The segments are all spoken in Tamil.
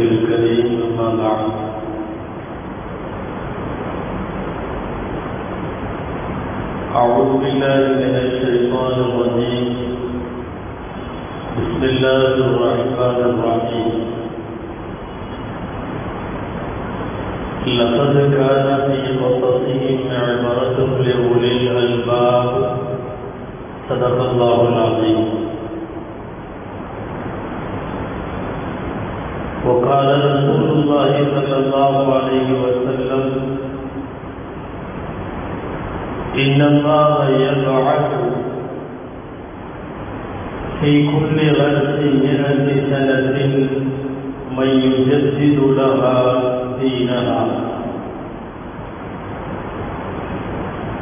الكريم أما بعد. أعوذ بالله من الشيطان الرجيم. بسم الله الرحمن الرحيم. لقد كان في قصصهم عبرة لأولي الألباب. صدق الله العظيم. وقال رسول الله صلى الله عليه وسلم، إن الله يبعث في كل غرس من ثلاث من يجدد لها دينها.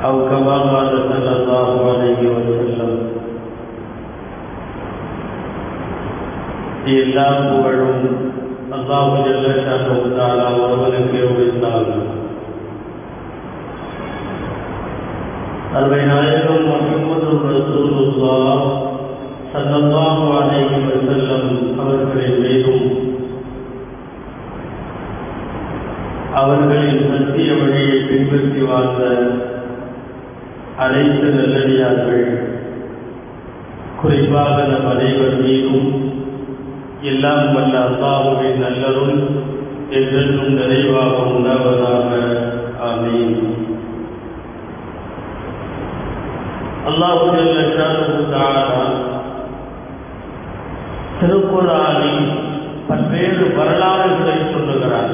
أو كما قال صلى الله عليه وسلم، إلا هو அல்லாஹ் ஜல்லஷானு தாலா அருமை நாயகம் முகமது ரசூலுல்லா சல்லல்லாஹு அலைஹி வஸல்லம் அவர்களின் மீதும் அவர்களின் சத்திய வழியை பின்பற்றி வாழ்ந்த அனைத்து நல்லடியார்கள் குறிப்பாக நம் அனைவர் மீதும் எல்லாம் வல்ல அல்லாஹுவே நல்லருள் என்றென்றும் நிறைவாக உண்டாவதாக. ஆமீன். அல்லாஹு திருக்குறானில் பல்வேறு வரலாறுகளை சொல்லுகிறார்.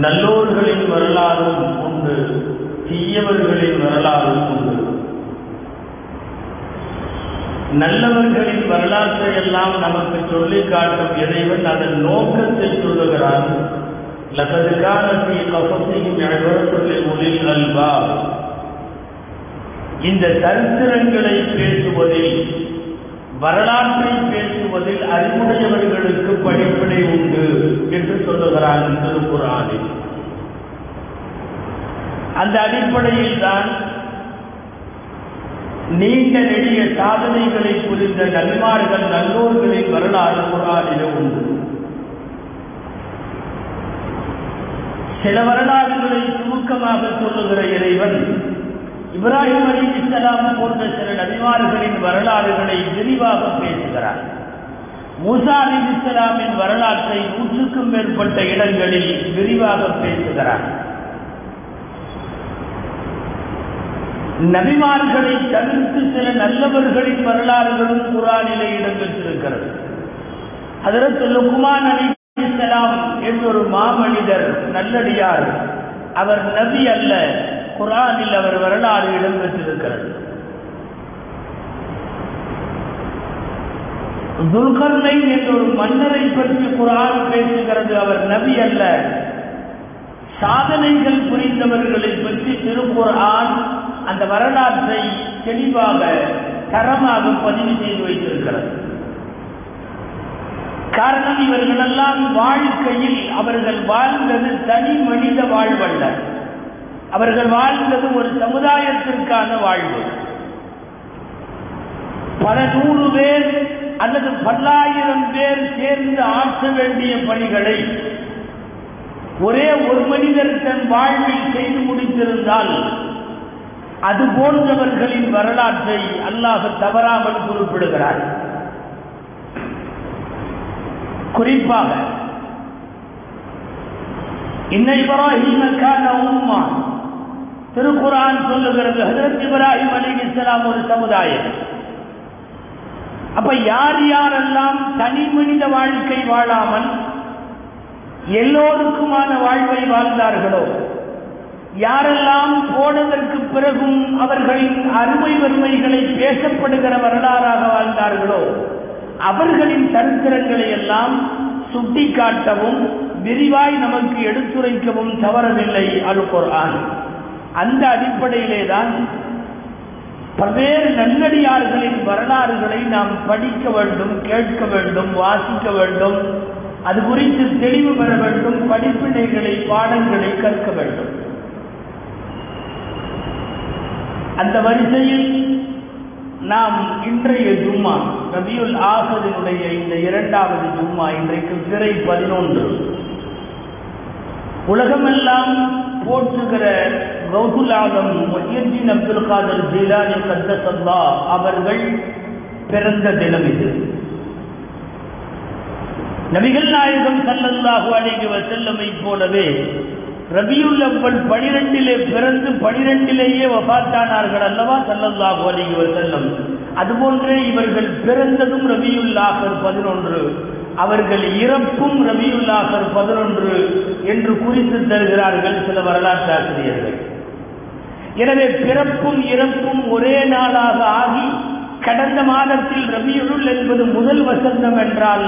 நல்லோர்களின் வரலாறும் உண்டு தீயவர்களின் வரலாறும் உண்டு. நல்லவர்களின் வரலாற்றை எல்லாம் நமக்கு சொல்லி காட்டும் இறைவன் அதன் நோக்கத்தை சொல்லுகிறான். லகதுக்கான தீ கபசியும் எழுபத்துள்ளி ஒளில் அல்வா. இந்த சரித்திரங்களை பேசுவதில் வரலாற்றை பேசுவதில் அறிவுடையவர்களுக்கு படிப்பினை உண்டு என்று சொல்லுகிறான் திருக்குறானில் அந்த அடிப்படையில் தான் நீண்ட நெடிய சாதனைகளை புரிந்த நன்மார்கள் நல்லோர்களின் வரலாறு புறாடில உண்டு. சில வரலாறுகளை சுருக்கமாக சொல்லுகிற இறைவன் இப்ராஹிம் அலி இஸ்லாம் போன்ற சில நபிமார்களின் வரலாறுகளை விரிவாக பேசுகிறார். மூசா அலி இஸ்லாமின் வரலாற்றை நூற்றுக்கும் மேற்பட்ட இடங்களில் விரிவாக பேசுகிறார். நபிமார்களை தவிர்த்து சில நல்லவர்களின் வரலாறுகளும் குரானிலே இடம்பெற்றிருக்கிறது. அதற்கு லுக்மான் அலி இஸ்லாம் என்றொரு மாமனிதர் நல்லடியார் அவர் நபி அல்ல குரானில் அவர் வரலாறு இடம்பெற்றிருக்கிறது. துல்கர்னை என்ற ஒரு மன்னரை பற்றி குரான் பேசுகிறது அவர் நபி அல்ல. சாதனைகள் புரிந்தவர்களை பற்றி திருக்குரான் அந்த வரலாற்றை தெளிவாக தரமாக பதிவு செய்து வைத்திருக்கிறது. காரணம் இவர்களெல்லாம் வாழ்க்கையில் அவர்கள் வாழ்ந்தது தனி மனித வாழ்வல்ல. அவர்கள் வாழ்ந்தது ஒரு சமுதாயத்திற்கான வாழ்வு. பல நூறு பேர் அல்லது பல்லாயிரம் பேர் சேர்ந்து ஆற்ற வேண்டிய பணிகளை ஒரே ஒரு மனிதர் தன் வாழ்வில் செய்து முடித்திருந்தால் அது போன்றவர்களின் வரலாற்றை அல்லாஹ் தவறாமல் குறிப்பிடுகிறார். குறிப்பாக இன்ன இப்ராஹிமக்கான உம்மா. திருக்குரான் சொல்லுகிறது ஹசரத் இப்ராஹிம் அலி இஸ்லாம் ஒரு சமுதாயம். அப்ப யார் யாரெல்லாம் தனி மனித வாழ்க்கை வாழாமல் எல்லோருக்குமான வாழ்வை வாழ்ந்தார்களோ யாரெல்லாம் போனதற்கு பிறகும் அவர்களின் அருமை வறுமைகளை பேசப்படுகிற வரலாறாக வாழ்ந்தார்களோ அவர்களின் சரித்திரங்களை எல்லாம் சுட்டிக்காட்டவும் விரிவாய் நமக்கு எடுத்துரைக்கவும் தவறவில்லை அல் அந்த அடிப்படையிலே தான் பல்வேறு நன்னடியார்களின் வரலாறுகளை நாம் படிக்க வேண்டும் கேட்க வேண்டும் வாசிக்க வேண்டும். அது குறித்து தெளிவு பெற வேண்டும் படிப்பினைகளை பாடங்களை கற்க வேண்டும். அந்த வரிசையில் நாம் இன்றைய ஜும்மா ரபியுல் ஆசதினுடைய இந்த இரண்டாவது ஜும்மா இன்றைக்கு சிறை பதினொன்று. உலகமெல்லாம் போற்றுகிற கௌசுலாகம் ஆலம் மொஹியத்தின் அப்துல் காதர் ஜீலானி கத்தசல்லா அவர்கள் பிறந்த தினம் இது. நபிகள் நாயகம் சல்லல்லாஹு அலைஹி வஸல்லமை போலவே ரபியுல் பனிரெண்டிலே பிறந்து பனிரெண்டிலேயே வபாத்தானார்கள் அல்லவா? சல்லல்லாஹு அலிஹி வசல்லம் அதுபோன்றே இவர்கள் பிறந்ததும் ரபியுல்லாஹர் பதினொன்று. அவர்கள் இறப்பும் ரபியுல்லாஹர் பதினொன்று என்று குறித்து தருகிறார்கள் சில வரலாற்று ஆசிரியர்கள் எனவே பிறப்பும் இறப்பும் ஒரே நாளாக ஆகி கடந்த மாதத்தில் ரபியுள் என்பது முதல் வசந்தம் என்றால்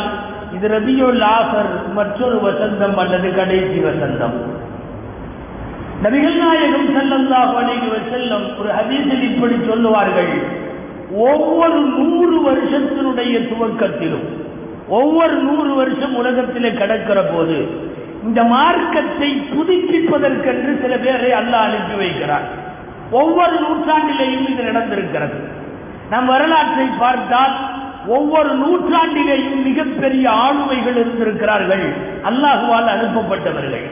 இது ரபியுல் ஆகர் மற்றொரு வசந்தம் அல்லது கடைசி வசந்தம். நபிகள் நாயகம் செல்லந்தாக அலைஹி வஸல்லம் ஒரு ஹதீஸில் இப்படி சொல்லுவார்கள். ஒவ்வொரு நூறு வருஷத்தினுடைய துவக்கத்திலும் ஒவ்வொரு நூறு வருஷம் உலகத்திலே கடக்கிற போது இந்த மார்க்கத்தை புதுப்பிப்பதற்கென்று சில பேரை அல்லாஹ் அனுப்பி வைக்கிறார். ஒவ்வொரு நூற்றாண்டிலேயும் இது நடந்திருக்கிறது. நம் வரலாற்றை பார்த்தால் ஒவ்வொரு நூற்றாண்டிலேயும் மிகப்பெரிய ஆளுமைகள் இருந்திருக்கிறார்கள். அல்லாஹுவால் அனுப்பப்பட்டவர்கள்.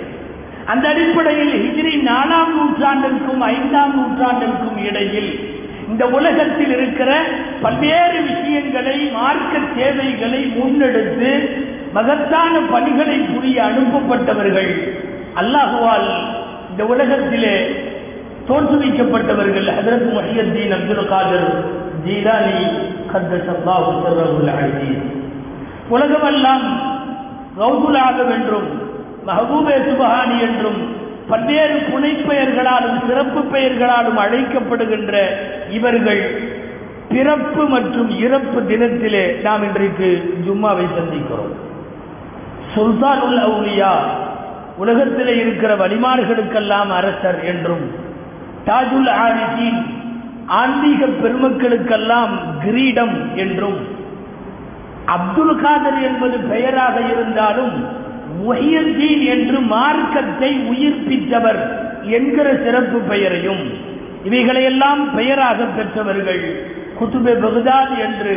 அந்த அடிப்படையில் ஹிஜ்ரி நாலாம் நூற்றாண்டிற்கும் ஐந்தாம் நூற்றாண்டிற்கும் இடையில் இந்த உலகத்தில் இருக்கிற பல்வேறு விஷயங்களை மார்க்க தேவைகளை முன்னெடுத்து மகத்தான பணிகளை புரிய அனுப்பப்பட்டவர்கள். அல்லாஹுவால் இந்த உலகத்திலே தோற்றுவிக்கப்பட்டவர்கள் அதற்கு மஹியத்தீன் அப்துல் காதர் ஜீலானி கத்தசல்லாஹு சர்ரகுல் உலகமெல்லாம் கௌதுல் வென்றும் மஹபூபே சுபஹானி என்றும் பல்வேறு புனைப்பெயர்களாலும் சிறப்பு பெயர்களாலும் அழைக்கப்படுகின்ற இவர்கள் பிறப்பு மற்றும் இறப்பு தினத்திலே நாம் இன்றைக்கு ஜும்மாவை சந்திக்கிறோம். சுல்தானுல் அவுலியா உலகத்திலே இருக்கிற வழிமார்களுக்கெல்லாம் அரசர் என்றும் தாஜுல் ஆரிஜின் ஆன்மீக பெருமக்களுக்கெல்லாம் கிரீடம் என்றும் அப்துல் காதர் என்பது பெயராக இருந்தாலும் முஹியத்தீன் என்று மார்க்கத்தை உயிர்ப்பித்தவர் என்கிற சிறப்பு பெயரையும் இவைகளையெல்லாம் பெயராக பெற்றவர்கள் குத்துபே பகுதாத் என்று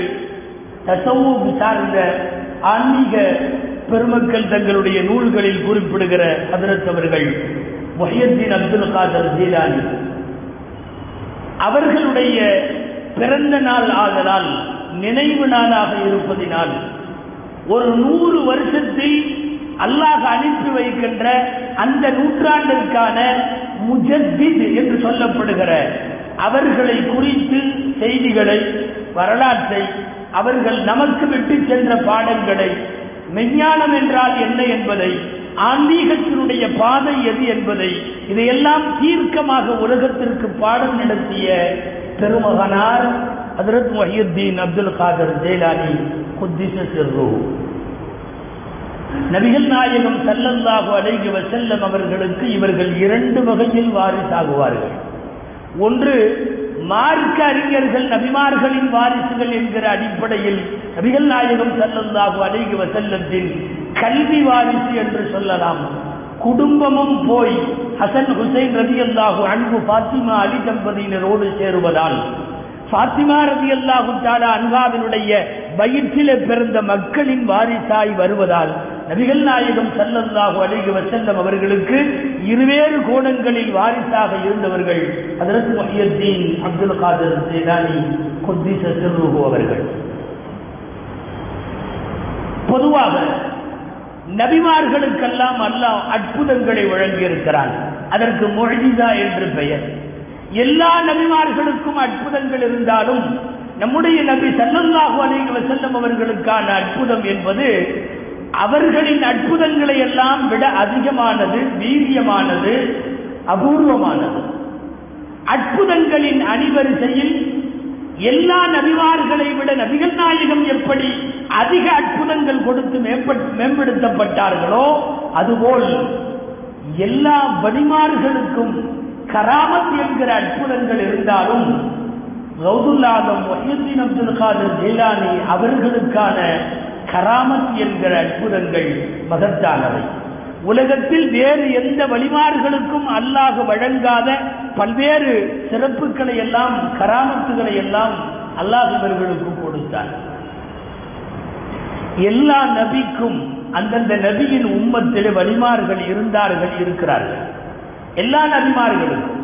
தசவு சார்ந்த ஆன்மீக பெருமக்கள் தங்களுடைய நூல்களில் குறிப்பிடுகிற அதிரத்தவர்கள் அவர்கள் அப்துல் காதர் ஜீலானி. அவர்களுடைய பிறந்த நாள் ஆதலால் நினைவு நாளாக இருப்பதினால் ஒரு நூறு வருஷத்தை அல்லாஹ் அனுப்பி வைக்கின்ற அந்த நூற்றாண்டிற்கான முஜத்தித் என்று சொல்லப்படுகிற அவர்களை குறித்து செய்திகளை வரலாற்றை அவர்கள் நமக்கு விட்டு சென்ற பாடங்களை மெஞ்ஞானம் என்றால் என்ன என்பதை ஆன்மீகத்தினுடைய பாதை எது என்பதை இதையெல்லாம் தீர்க்கமாக உலகத்திற்கு பாடம் நடத்திய பெருமகனார் ஹதரத் மஹியுத்தீன் அப்துல் காதர் ஜெயலானி குத்திச சிறு நபிகள் நாயகம் சல்லல்லாஹு அலைஹி செல்லம் அவர்களுக்கு இவர்கள் இரண்டு வகையில் வாரிசாகுவார்கள். ஒன்று மார்க்க அறிஞர்கள் நபிமார்களின் வாரிசுகள் என்கிற அடிப்படையில் நபிகள் நாயகம் செல்லந்தாகு அலைஹி வஸல்லத்தின் கல்வி வாரிசு என்று சொல்லலாம். குடும்பமும் போய் ஹசன் ஹுசைன் ரதி அல்லாஹு அன்பு பாத்திமா அலி தம்பதியினரோடு சேருவதால் பாத்திமா ரதி அல்லாஹு தாலா அன்பாவினுடைய வயிற்றிலே பிறந்த மக்களின் வாரிசாய் வருவதால் நபிகள் நாயகம் செல்லந்தாக அழகி வஸல்லம் அவர்களுக்கு இருவேறு கோணங்களில் வாரிசாக இருந்தவர்கள் அதற்கு மொஹியத்தீன் அப்துல் காதர் சேதானி குத்திச சிறுகு அவர்கள். பொதுவாக நபிமார்களுக்கெல்லாம் அல்லாஹ் அற்புதங்களை வழங்கியிருக்கிறான். அதற்கு மொழிதா என்று பெயர். எல்லா நபிமார்களுக்கும் அற்புதங்கள் இருந்தாலும் நம்முடைய நபி சல்லல்லாஹு அலைஹி வஸல்லம் அவர்களுக்கான அற்புதம் என்பது அவர்களின் அற்புதங்களை எல்லாம் விட அதிகமானது வீரியமானது அபூர்வமானது. அற்புதங்களின் அணிவரிசையில் எல்லா நபிமார்களை விட நபிகள் நாயகம் எப்படி அதிக அற்புதங்கள் கொடுத்து மேம்படுத்தப்பட்டார்களோ அதுபோல் எல்லா வடிமார்களுக்கும் கராமத் என்கிற அற்புதங்கள் இருந்தாலும் ரவுதுல்லாதம் வஹீத்தீன் அப்துல் காதர் ஜெயிலானி அவர்களுக்கான கராமத் என்கிற அற்புதங்கள் மகத்தானவை. உலகத்தில் வேறு எந்த வழிமார்களுக்கும் அல்லாஹ் வழங்காத பல்வேறு சிறப்புகளை எல்லாம் கராமத்துகளை எல்லாம் அல்லாஹ் இவர்களுக்கு கொடுத்தார். எல்லா நபிக்கும் அந்தந்த நபியின் உம்மத்தில் வழிமாறுகள் இருந்தார்கள் இருக்கிறார்கள். எல்லா நபிமார்களுக்கும்.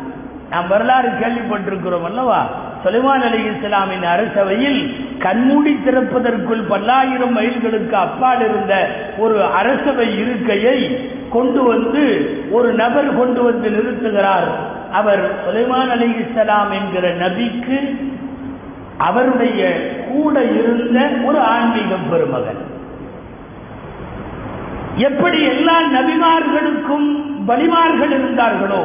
நாம் வரலாறு கேள்விப்பட்டிருக்கிறோம் அல்லவா? சுலைமான் அலி இஸ்லாமின் அரசவையில் கண்மூடி திறப்பதற்குள் பல்லாயிரம் மைல்களுக்கு அப்பால் இருந்த ஒரு அரசவை இருக்கையை கொண்டு வந்து ஒரு நபர் கொண்டு வந்து நிறுத்துகிறார். அவர் சுலைமான் அலி இஸ்லாம் என்கிற நபிக்கு அவருடைய கூட இருந்த ஒரு ஆன்மீக பெருமகன். எப்படி எல்லா நபிமார்களுக்கும் வலிமார்கள் இருந்தார்களோ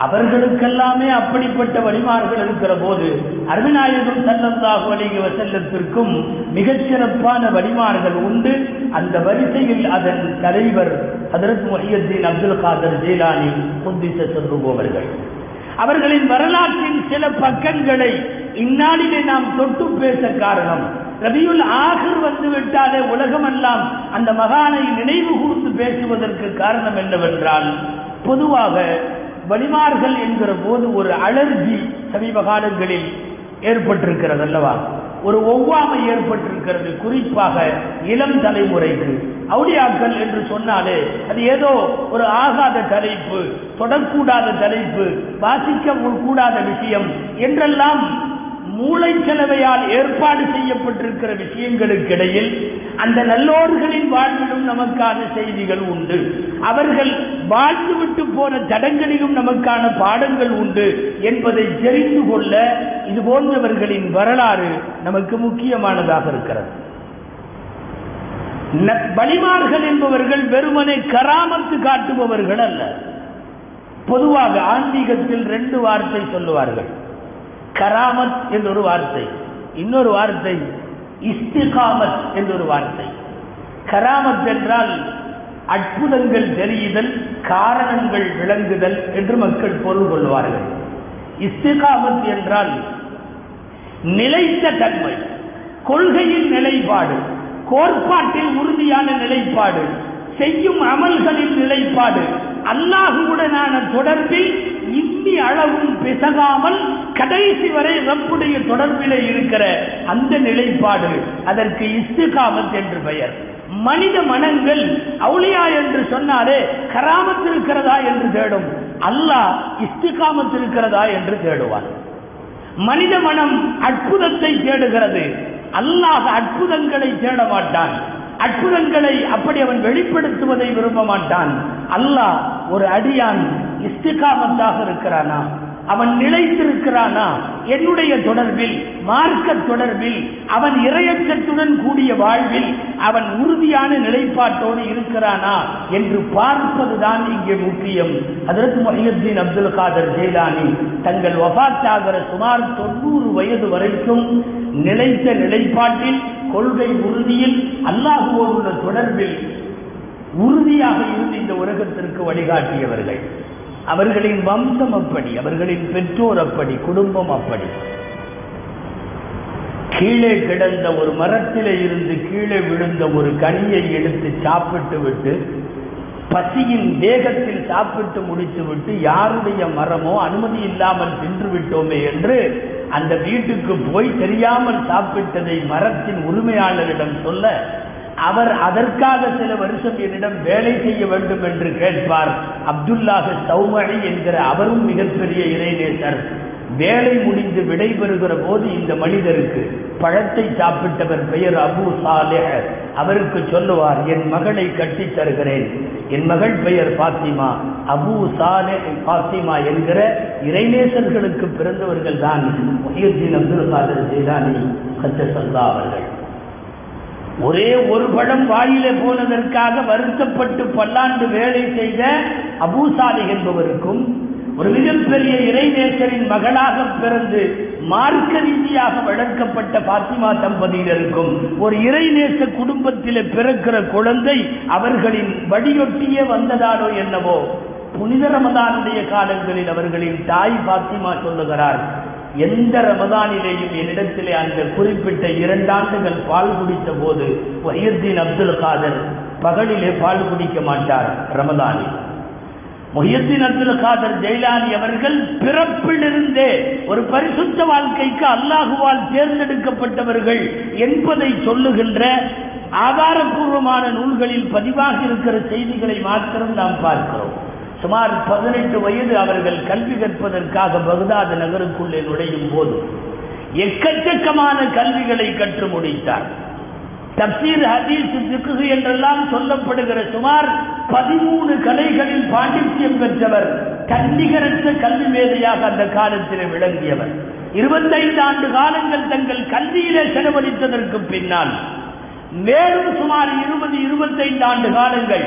அவர்களுக்கெல்லாமே அப்படிப்பட்ட வழிமார்கள் இருக்கிற போது அருணாயுதம் செல்லந்தாக வலிக செல்லத்திற்கும் மிகச்சிறப்பான வழிமார்கள் உண்டு. அந்த வரிசையில் அதன் தலைவர் ஹதரத் மொஹியத்தீன் அப்துல் காதர் ஜீலானி குந்திச சொல்லுபவர்கள். அவர்களின் வரலாற்றின் சில பக்கங்களை இந்நாளிலே நாம் தொட்டு பேச காரணம். ரபியுல் ஆகர் வந்து விட்டாலே உலகமெல்லாம் அந்த மகானை நினைவு கூர்ந்து பேசுவதற்கு காரணம் என்னவென்றால் பொதுவாக வலிமார்கள் என்கிற போது ஒரு அலர்ஜி சமீப காலங்களில் ஏற்பட்டிருக்கிறது அல்லவா? ஒரு ஒவ்வாமை ஏற்பட்டிருக்கிறது. குறிப்பாக இளம் தலைமுறைக்கு அவுளியாக்கள் என்று சொன்னாலே அது ஏதோ ஒரு ஆகாத தலைப்பு தொடக்கூடாத தலைப்பு வாசிக்க கூடாத விஷயம் என்றெல்லாம் மூளைச்சலவையால் ஏற்பாடு செய்யப்பட்டிருக்கிற விஷயங்களுக்கு இடையில் அந்த நல்லோர்களின் வாழ்விலும் நமக்கான செய்திகள் உண்டு. அவர்கள் வாழ்ந்துவிட்டு போன தடங்களிலும் நமக்கான பாடங்கள் உண்டு என்பதை தெரிந்து கொள்ள இது போன்றவர்களின் வரலாறு நமக்கு முக்கியமானதாக இருக்கிறது. வழிமார்கள் என்பவர்கள் வெறுமனை கராமத்து காட்டுபவர்கள் அல்ல. பொதுவாக ஆன்மீகத்தில் ரெண்டு வார்த்தை சொல்லுவார்கள். கராமத் என்றொரு வார்த்தை. இன்னொரு வார்த்தை இஸ்திகாமத் என்றொரு வார்த்தை. கராமத் என்றால் அற்புதங்கள் தெரியுதல் காரணங்கள் விளங்குதல் என்று மக்கள் பொருள் கொள்வார்கள். இஸ்திகாமத் என்றால் நிலைத்த தன்மை கொள்கையின் நிலைப்பாடு கோட்பாட்டில் உறுதியான நிலைப்பாடு செய்யும் அமல்களின் நிலைப்பாடு. அல்லாஹுவுடனான தொடர்பில் இம்மி அளவும் பிசகாமல் கடைசி வரை ரப்புடைய தொடர்பிலே இருக்கிற அந்த நிலைப்பாடு. அதற்கு இஸ்திகாமத் என்று பெயர். மனித மனங்கள் அவுளியா என்று சொன்னாலே கராமத்து இருக்கிறதா என்று தேடும். அல்லாஹ் இஸ்திகாமத் இருக்கிறதா என்று தேடுவார். மனித மனம் அற்புதத்தை தேடுகிறது. அல்லாஹ் அற்புதங்களை தேட மாட்டான் அற்புதங்களை அப்படி அவன் வெளிப்படுத்துவதை விரும்ப மாட்டான். அல்லாஹ் ஒரு அடியான் இஸ்திகாமத்தாக இருக்கிறானா? அவன் நிலைத்திருக்கிறானா? என்னுடைய தொடர்பில் மார்க்க தொடர்பில் அவன் இரையச்சத்துடன் கூடிய வாழ்வில் அவன் உறுதியான நிலைப்பாட்டோடு இருக்கிறானா என்று பார்ப்பதுதான் இங்கே முக்கியம். அதற்கு மொஹியுத்தீன் அப்துல் காதர் ஜெயிலானி தங்கள் வபாத்தாகிற சுமார் தொண்ணூறு வயது வரைக்கும் நிலைத்த நிலைப்பாட்டில் கொள்கை உறுதியில் அல்லாஹுவோடு உள்ள தொடர்பில் உறுதியாக இருந்து இந்த உலகத்திற்கு வழிகாட்டியவர்கள். அவர்களின் வம்சம் அப்படி அவர்களின் பெற்றோர் அப்படி குடும்பம் அப்படி. கீழே கிடந்த ஒரு மரத்திலே இருந்து கீழே விழுந்த ஒரு கனியை எடுத்து சாப்பிட்டு விட்டு பசியின் வேகத்தில் சாப்பிட்டு முடித்து விட்டு யாருடைய மரமோ அனுமதி இல்லாமல் தின்று விட்டோமே என்று அந்த வீட்டுக்கு போய் தெரியாமல் சாப்பிட்டதை மரத்தின் உரிமையாளரிடம் சொல்ல அவர் அதற்காக சில வருஷம் என்னிடம் வேலை செய்ய வேண்டும் என்று கேட்பார். அப்துல்லாஹ் சௌமழி என்கிற அவரும் மிகப்பெரிய இறைநேசர். வேலை முடிந்து விடைபெறுகிற போது இந்த மனிதருக்கு பழத்தை சாப்பிட்டவர் பெயர் அபு சாலே அவருக்கு சொல்லுவார் என் மகளை கட்டி தருகிறேன். என் மகள் பெயர் பாத்திமா அபு சாலே பாத்திமா என்கிற இறைநேசர்களுக்கு பிறந்தவர்கள் தான் மொஹியுத்தீன் அப்துல் காதர் ஜெய்தானி கச்சசல்லா அவர்கள். ஒரே ஒரு படம் வாயிலே போனதற்காக வருத்தப்பட்டு பல்லாண்டு வேலை செய்த அபூசாலி என்பவருக்கும் ஒரு மிகப்பெரிய இறைநேசரின் மகளாக பிறந்து மார்க்க ரீதியாக வளர்க்கப்பட்ட பாத்திமா தம்பதியினருக்கும் ஒரு இறைநேச குடும்பத்திலே பிறக்கிற குழந்தை அவர்களின் வடியொட்டியே வந்ததாலோ என்னவோ புனித ரமதானுடைய காலங்களில் அவர்களின் தாய் பாத்திமா சொல்லுகிறார் எந்த ரமதானிலேயும் என்னிடத்திலே அந்த குறிப்பிட்ட இரண்டாண்டுகள் பால் குடித்த போது வயதின் அப்துல் காதர் பகலிலே பால் குடிக்க மாட்டார் ரமதானில். முஹியத்தின் அப்துல் காதர் ஜெயிலானி அவர்கள் பிறப்பிலிருந்தே ஒரு பரிசுத்த வாழ்க்கைக்கு அல்லாஹுவால் தேர்ந்தெடுக்கப்பட்டவர்கள் என்பதை சொல்லுகின்ற ஆதாரபூர்வமான நூல்களில் பதிவாக இருக்கிற செய்திகளை மாத்திரம் நாம் பார்க்கிறோம். சுமார் பதினெட்டு வயது அவர்கள் கல்வி கற்பதற்காக பகுதாத நகருக்குள்ளே நுழையும் போது எக்கச்சக்கமான கல்விகளை கற்று முடித்தார். தப்சீர் ஹதீஸ் திக்குகு என்றெல்லாம் சொல்லப்படுகிற சுமார் பதிமூணு கலைகளில் பாண்டித்யம் பெற்றவர் கன்னிகரற்ற கல்வி மேதையாக அந்த காலத்தில் விளங்கியவர். இருபத்தைந்து ஆண்டு காலங்கள் தங்கள் கல்வியிலே செலவழித்ததற்கு பின்னால் மேலும் சுமார் இருபது இருபத்தைந்து ஆண்டு காலங்கள்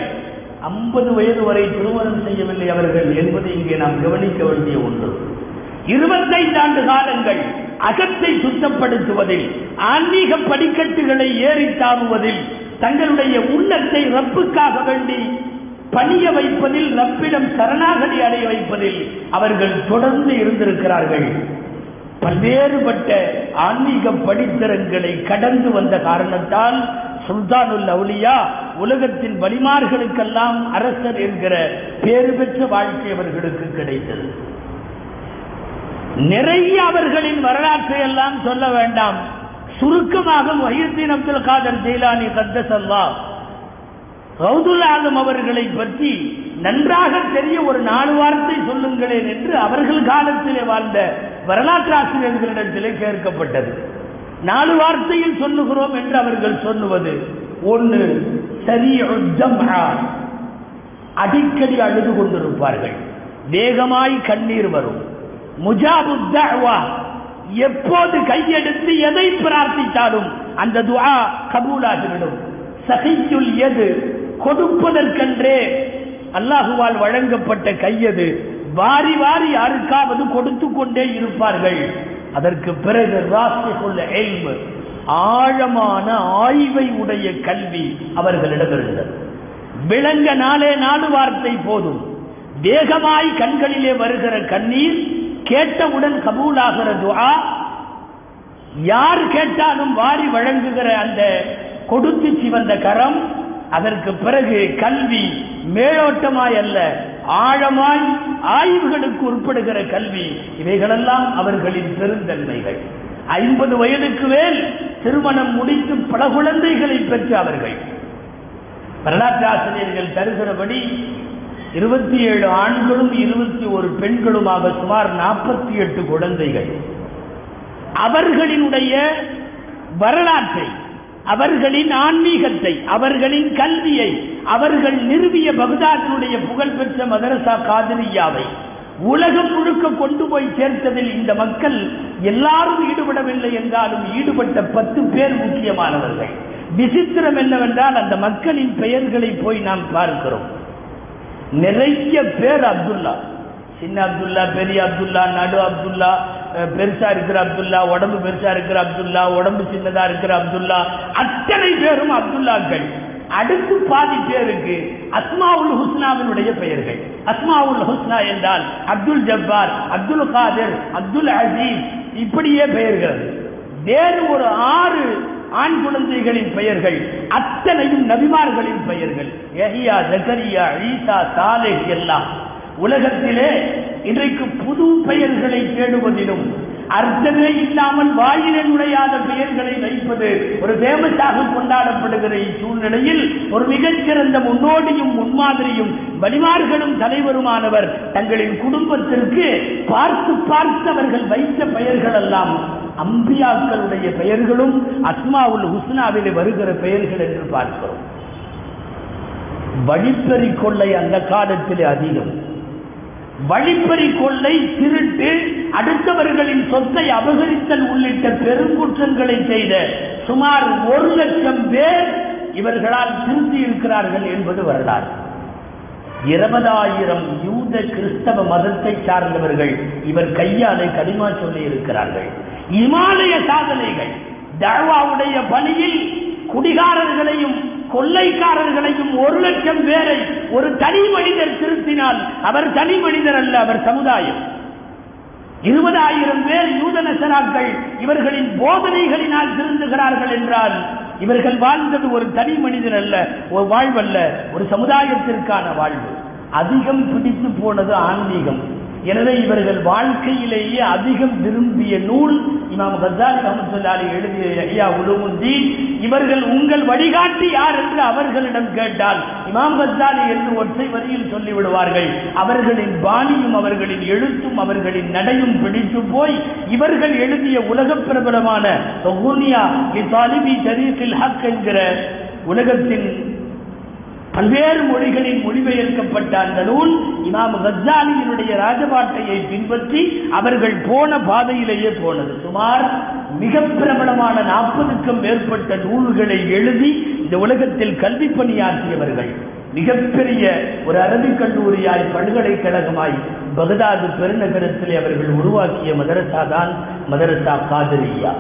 ஐம்பது வயது வரை திருமணம் செய்யவில்லை அவர்கள் என்பது இங்கே நாம் கவனிக்க வேண்டிய ஒன்று. இருபத்தைந்து ஆண்டு காலங்கள் அகத்தை சுத்தப்படுத்துவதில் ஆன்மீக படிக்கட்டுகளை ஏறி தாவுவதில் தங்களுடைய உள்ளத்தை ரப்புக்காக வேண்டி பணிய வைப்பதில் ரப்பிடம் சரணாகதி அடைய வைப்பதில் அவர்கள் தொடர்ந்து இருந்திருக்கிறார்கள். பல்வேறுபட்ட ஆன்மீக படித்தரங்களை கடந்து வந்த காரணத்தால் சுல்தானுல் அவுலியா உலகத்தின் வலிமார்களுக்கெல்லாம் அரசர் என்கிற பேறு பெற்ற வாழ்க்கை அவர்களுக்கு கிடைத்தது. நிறைய அவர்களின் வரலாற்றை எல்லாம் சொல்ல வேண்டாம். சுருக்கமாக மொஹியுத்தீன் அப்துல் காதர் ஜெயிலானி கத்தசல்லா ரவுதுல் ஆலம் அவர்களை பற்றி நன்றாக தெரிய ஒரு நாலு வார்த்தை சொல்லுங்களேன் என்று அவர்கள் காலத்திலே வாழ்ந்த வரலாற்று ஆசிரியர்களிடத்திலே கேட்கப்பட்டது. நாலு வார்த்தையில் சொல்லுகிறோம் என்று அவர்கள் சொல்லுவது ஒன்று சரி அடிக்கடி அழுது கொண்டிருப்பார்கள். வேகமாய் கண்ணீர் வரும். முஜாபுத்தவா எப்போது கையெடுத்து எதை பிரார்த்தித்தாலும் அந்த துஆ கபூலாகிவிடும். சகிச்சுல் எது கொடுப்பதற்கென்றே அல்லாஹுவால் வழங்கப்பட்ட கையது வாரி வாரி யாருக்காவது கொடுத்து கொண்டே இருப்பார்கள். அதற்கு பிறகு ராசிகுல் எல்மு ஆழமான ஆய்வை உடைய கல்வி அவர்களிடம் இருந்தது விளங்க நாளே நாடு வார்த்தை போதும். வேகமாய் கண்களிலே வருகிற கண்ணீர் கேட்டவுடன் கபூலாகிற துவா யார் கேட்டாலும் வாரி வழங்குகிற அந்த கொடுத்து சிவந்த கரம் அதற்கு பிறகு கல்வி மேலோட்டமாய் அல்ல ஆழமாய் ஆய்வுகளுக்கு உட்படுகிற கல்வி. இவைகளெல்லாம் அவர்களின் பெருந்தன்மைகள். ஐம்பது வயதுக்கு மேல் திருமணம் முடித்து பல குழந்தைகளை பெற்ற அவர்கள். வரலாற்று ஆசிரியர்கள் தருகிறபடி இருபத்தி ஏழு ஆண்களும் இருபத்தி ஒரு பெண்களுமாக சுமார் நாற்பத்தி எட்டு குழந்தைகள். அவர்களினுடைய வரலாற்றை அவர்களின் ஆன்மீகத்தை அவர்களின் கல்வியை அவர்கள் நிறுவிய பகுதாத்தினுடைய புகழ்பெற்ற மதரசா காதிரியாவை உலகம் முழுக்க கொண்டு போய் சேர்த்ததில் இந்த மக்கள் எல்லாரும் ஈடுபடவில்லை என்றாலும் ஈடுபட்ட பத்து பேர் முக்கியமானவர்கள். விசித்திரம் என்னவென்றால் அந்த மக்களின் பெயர்களை போய் நாம் பார்க்கிறோம். நிறைய பேர் அப்துல்லா. சின்ன அப்துல்லா பெரிய அப்துல்லா நடு அப்துல்லா பெருசா இருக்கிற அப்துல்லா உடம்பு பெருசா இருக்கிற அப்துல்லா உடம்பு சின்னதா இருக்கிற அப்துல்லா அத்தனை பேரும் அப்துல்லாக்கள். அடுத்து பாதி பேருக்கு அஸ்மாவுல் ஹுஸ்னாவினுடைய பெயர்கள். அஸ்மாவுல் ஹுஸ்னா என்றால் அப்துல் ஜப்பார் அப்துல் காதர் அப்துல் அசீஸ் இப்படியே பெயர்கள். வேறு ஒரு ஆறு ஆண் குழந்தைகளின் பெயர்கள் அத்தனையும் நபிமார்களின் பெயர்கள். யஹியா ஜக்கரியா ஈசா சாலேஹ் எல்லாம். உலகத்திலே இன்றைக்கு புது பெயர்களை தேடுவதிலும் அர்த்தமே இல்லாமல் வாயிலே நுழையாத பெயர்களை வைப்பது ஒரு தேவத்தாக கொண்டாடப்படுகிற இச்சூழ்நிலையில் ஒரு மிகச்சிறந்த முன்னோடியும் முன்மாதிரியும் வலிமார்களும் தலைவருமானவர் தங்களின் குடும்பத்திற்கு பார்த்து பார்த்து அவர்கள் வைத்த பெயர்கள் எல்லாம் அம்பியாக்களுடைய பெயர்களும் அஸ்மாவுல் ஹுஸ்னாவிலே வருகிற பெயர்கள் என்று பார்க்கிறோம். வழிப்பறி கொள்ளை அந்த காலத்திலே அதிகம். வழிப்பறி கொள்ளை திருட்டு அடுத்தவர்களின் சொத்தை அபகரித்தல் உள்ளிட்ட பெருங்குற்றங்களை செய்த சுமார் ஒரு லட்சம் பேர் இவர்களால் திருத்தி இருக்கிறார்கள் என்பது வரலாறு. இருபதாயிரம் யூத கிறிஸ்தவ மதத்தை சார்ந்தவர்கள் இவர் கையாலே கடிமா சொல்லி இருக்கிறார்கள் இமாலய சாதனைகள். தழ்வாவுடைய பணியில் குடிகாரர்களையும் கொள்ளைக்காரர்களையும் ஒரு லட்சம் பேரை ஒரு தனி மனிதர் திருத்தினால் அவர் தனி மனிதர் அல்ல அவர் சமுதாயம். இருபதாயிரம் பேர் யூத நசராக்கள் இவர்களின் போதனைகளினால் திருந்துகிறார்கள் என்றால் இவர்கள் வாழ்ந்தது ஒரு தனி மனிதன் அல்ல ஒரு வாழ்வல்ல ஒரு சமுதாயத்திற்கான வாழ்வு. அதிகம் பிடித்து போனது ஆன்மீகம். எனவே இவர்கள் வாழ்க்கையிலேயே அதிகம் விரும்பிய நூல் இமாம் கசாலி ரஹமத்துல்லாஹி எழுதிய ஐயா உலுமுத்தீன். இவர்கள் உங்கள் வழிகாட்டி யார் என்று அவர்களிடம் கேட்டால் இமாம் கசாலி என்று ஒற்றை வரியில் சொல்லிவிடுவார்கள். அவர்களின் பாணியும் அவர்களின் எழுத்தும் அவர்களின் நடையும் பிடித்து போய் இவர்கள் எழுதிய உலக பிரபலமான ஹக் என்கிற உலகத்தின் பல்வேறு மொழிகளில் மொழிபெயர்க்கப்பட்ட அந்த நூல் இமாம் கஜாலியினுடைய ராஜபாட்டையை பின்பற்றி அவர்கள் போன பாதையிலேயே போனது. சுமார் மிக பிரபலமான நாற்பதுக்கும் மேற்பட்ட நூல்களை எழுதி இந்த உலகத்தில் கல்வி பணியாற்றியவர்கள். மிகப்பெரிய ஒரு அரபிக் கல்லூரியாய் பல்கலைக்கழகமாய் பகதாது பெருநகரத்திலே அவர்கள் உருவாக்கிய மதரசா தான் மதரசா காதரியா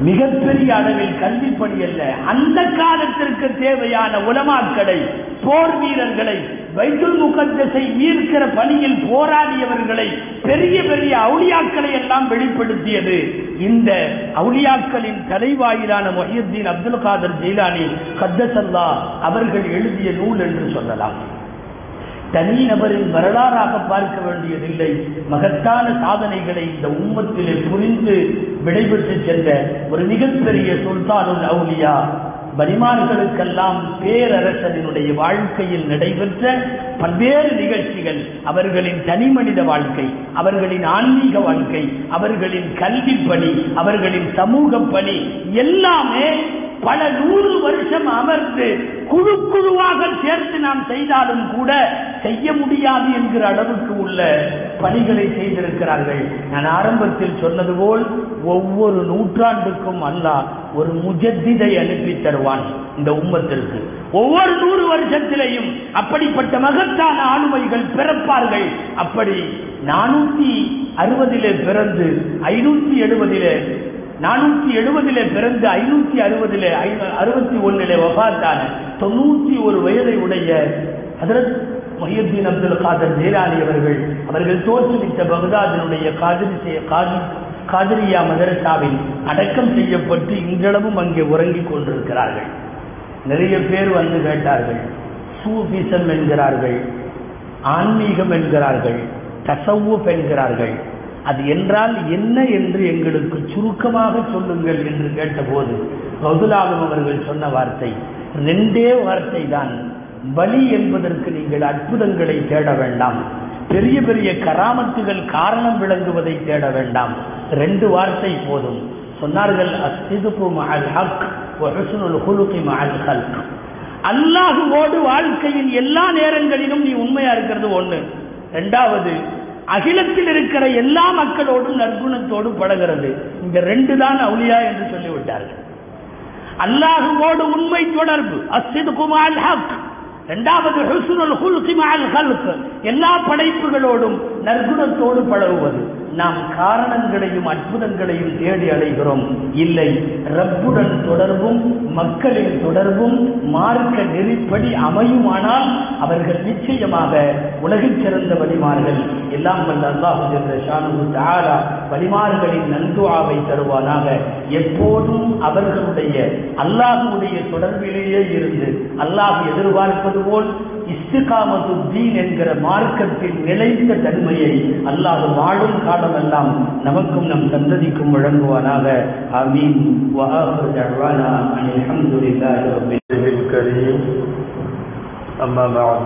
மிகப்பெரிய அளவில் கல்விப்பணி அல்ல. அந்த காலத்திற்கு தேவையான உலமாக்களை போர் வீரர்களை வைத்துல் முகத்தசை மீர்க்கிற பணியில் போராடியவர்களை பெரிய பெரிய அவுளியாக்களை எல்லாம் வெளிப்படுத்தியது. இந்த அவுளியாக்களின் தலைவாயிலான மொஹியுத்தீன் அப்துல் காதர் ஜெயிலானி கத்தசல்லா அவர்கள் எழுதிய நூல் என்று சொல்லலாம். தனி நபரின் வரலாறாக பார்க்க வேண்டியதில்லை. மகத்தான சாதனைகளை இந்த உம்மத்திலே புரிந்து விடைபெற்று சென்ற ஒரு மிகப்பெரிய சுல்தானுல் அவுலியா. பரிமார்களுக்கெல்லாம் பேரரசனினுடைய வாழ்க்கையில் நடைபெற்ற பல்வேறு நிகழ்ச்சிகள். அவர்களின் தனி மனித வாழ்க்கை அவர்களின் ஆன்மீக வாழ்க்கை அவர்களின் கல்வி பணி அவர்களின் சமூக பணி எல்லாமே பல நூறு வருஷம் அமர்ந்து குழு குழுவாக சேர்த்து நாம் செய்தாலும் கூட செய்ய முடியாது என்கிற அளவுக்கு உள்ள பணிகளை செய்திருக்கிறார்கள். நான் ஆரம்பத்தில் சொன்னது போல் ஒவ்வொரு நூற்றாண்டுக்கும் அல்லாஹ் ஒரு முஜத்திதை அனுப்பி தருவான் இந்த உம்மத்திற்கு. ஒவ்வொரு நூறு வருஷத்திலையும் அப்படிப்பட்ட மகத்தான ஆளுமைகள் பிறப்பார்கள். அப்படி நானூத்தி அறுபதிலே பிறந்து ஐநூத்தி எழுபதிலே நானூத்தி எழுபதிலே பிறந்து ஐநூத்தி அறுபதிலே அறுபத்தி ஒன்னிலே வபாத்தான தொண்ணூத்தி ஒரு வயதை உடைய ஹதரத் மொஹியுத்தீன் அப்துல் காதர் ஜெயலாலி அவர்கள் அவர்கள் தோற்றுவித்த பகதாதினுடைய காதிரி காதி காதிரியா மதரசாவில் அடக்கம் செய்யப்பட்டு இன்றளவும் அங்கே உறங்கிக் கொண்டிருக்கிறார்கள். நிறைய பேர் வந்து கேட்டார்கள் சூபிசம் என்கிறார்கள் ஆன்மீகம் என்கிறார்கள் தசவுப் என்கிறார்கள் அது என்றால் என்ன என்று எங்களுக்கு சுருக்கமாக சொல்லுங்கள் என்று கேட்டபோது கௌதுலாலும் அவர்கள் சொன்ன வார்த்தை ரெண்டே வார்த்தை தான். பலி என்பதற்கு நீங்கள் அற்புதங்களை தேட வேண்டாம். பெரிய பெரிய கராமத்துகள் காரணம் விளங்குவதை தேட வேண்டாம். ரெண்டு வார்த்தை போதும். சொன்னார்கள் ஹுலுகி அல்லாஹுவோடு வாழ்க்கையின் எல்லா நேரங்களிலும் நீ உண்மையா இருக்கிறது ஒண்ணு. ரெண்டாவது அகிலத்தில் இருக்கிற எல்லா மக்களோடும் நற்குணத்தோடு பழகிறது. இந்த ரெண்டு தான் அவுலியா என்று சொல்லிவிட்டார்கள். அல்லாஹுவோடு உண்மை தொடர்பு அசிது குமால் ஹக். இரண்டாவது ஹுசுனுல் ஹுல்கிமால் ஹல்க். எல்லா படைப்புகளோடும் நற்குணத்தோடு பழகுவது. நாம் காரணங்களையும் அற்புதங்களையும் தேடி அடைகிறோம் இல்லை ரப்புடன் தொடர்பும் மக்களின் தொடர்பும் மார்க்க நெறிப்படி அமையுமானால் அவர்கள் நிச்சயமாக உலகில் சிறந்த வழிமார்கள். எல்லாம் வல்ல அல்லாஹு ஜல்ல வழிமார்களின் நன்துவாவை தருவானாக. எப்போதும் அவர்களுடைய அல்லாஹுடைய தொடர்பிலேயே இருந்து அல்லாஹ் எதிர்பார்ப்பது போல் இஸ்திகாமத்து தீன் என்கிற மார்க்கத்தின் நிலைத்த தன்மையை அல்லாஹ் வாழும் கால காலமெல்லாம் நமக்கும் நம் சந்ததிக்கும் வழங்குவானாக ஆமீன் وآخر دعوانا أن الحمد لله رب الكريم أما بعد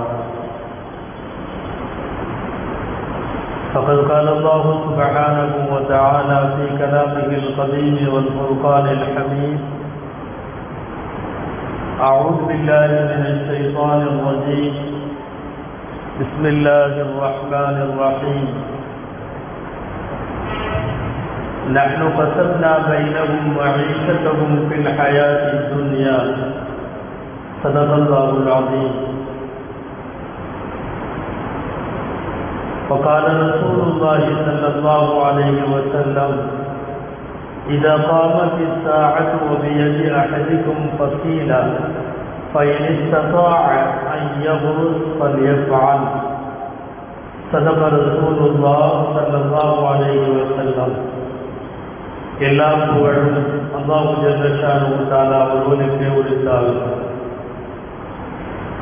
فقد قال الله سبحانه وتعالى في كلامه القديم والفرقان الحميد أعوذ بالله من الشيطان الرجيم بسم الله الرحمن الرحيم نحن قسمنا بينهم معيشتهم في الحياة الدنيا. صدق الله العظيم. وقال رسول الله صلى الله عليه وسلم إذا قامت الساعة وبيد أحدكم فصيلا فإن استطاع أن يغرس فليفعل. صدق رسول الله صلى الله عليه وسلم. எல்லா புகழும் அல்லாஹு ஜல்லஷானு தாலா ஒருவனுக்கே உரித்தால்.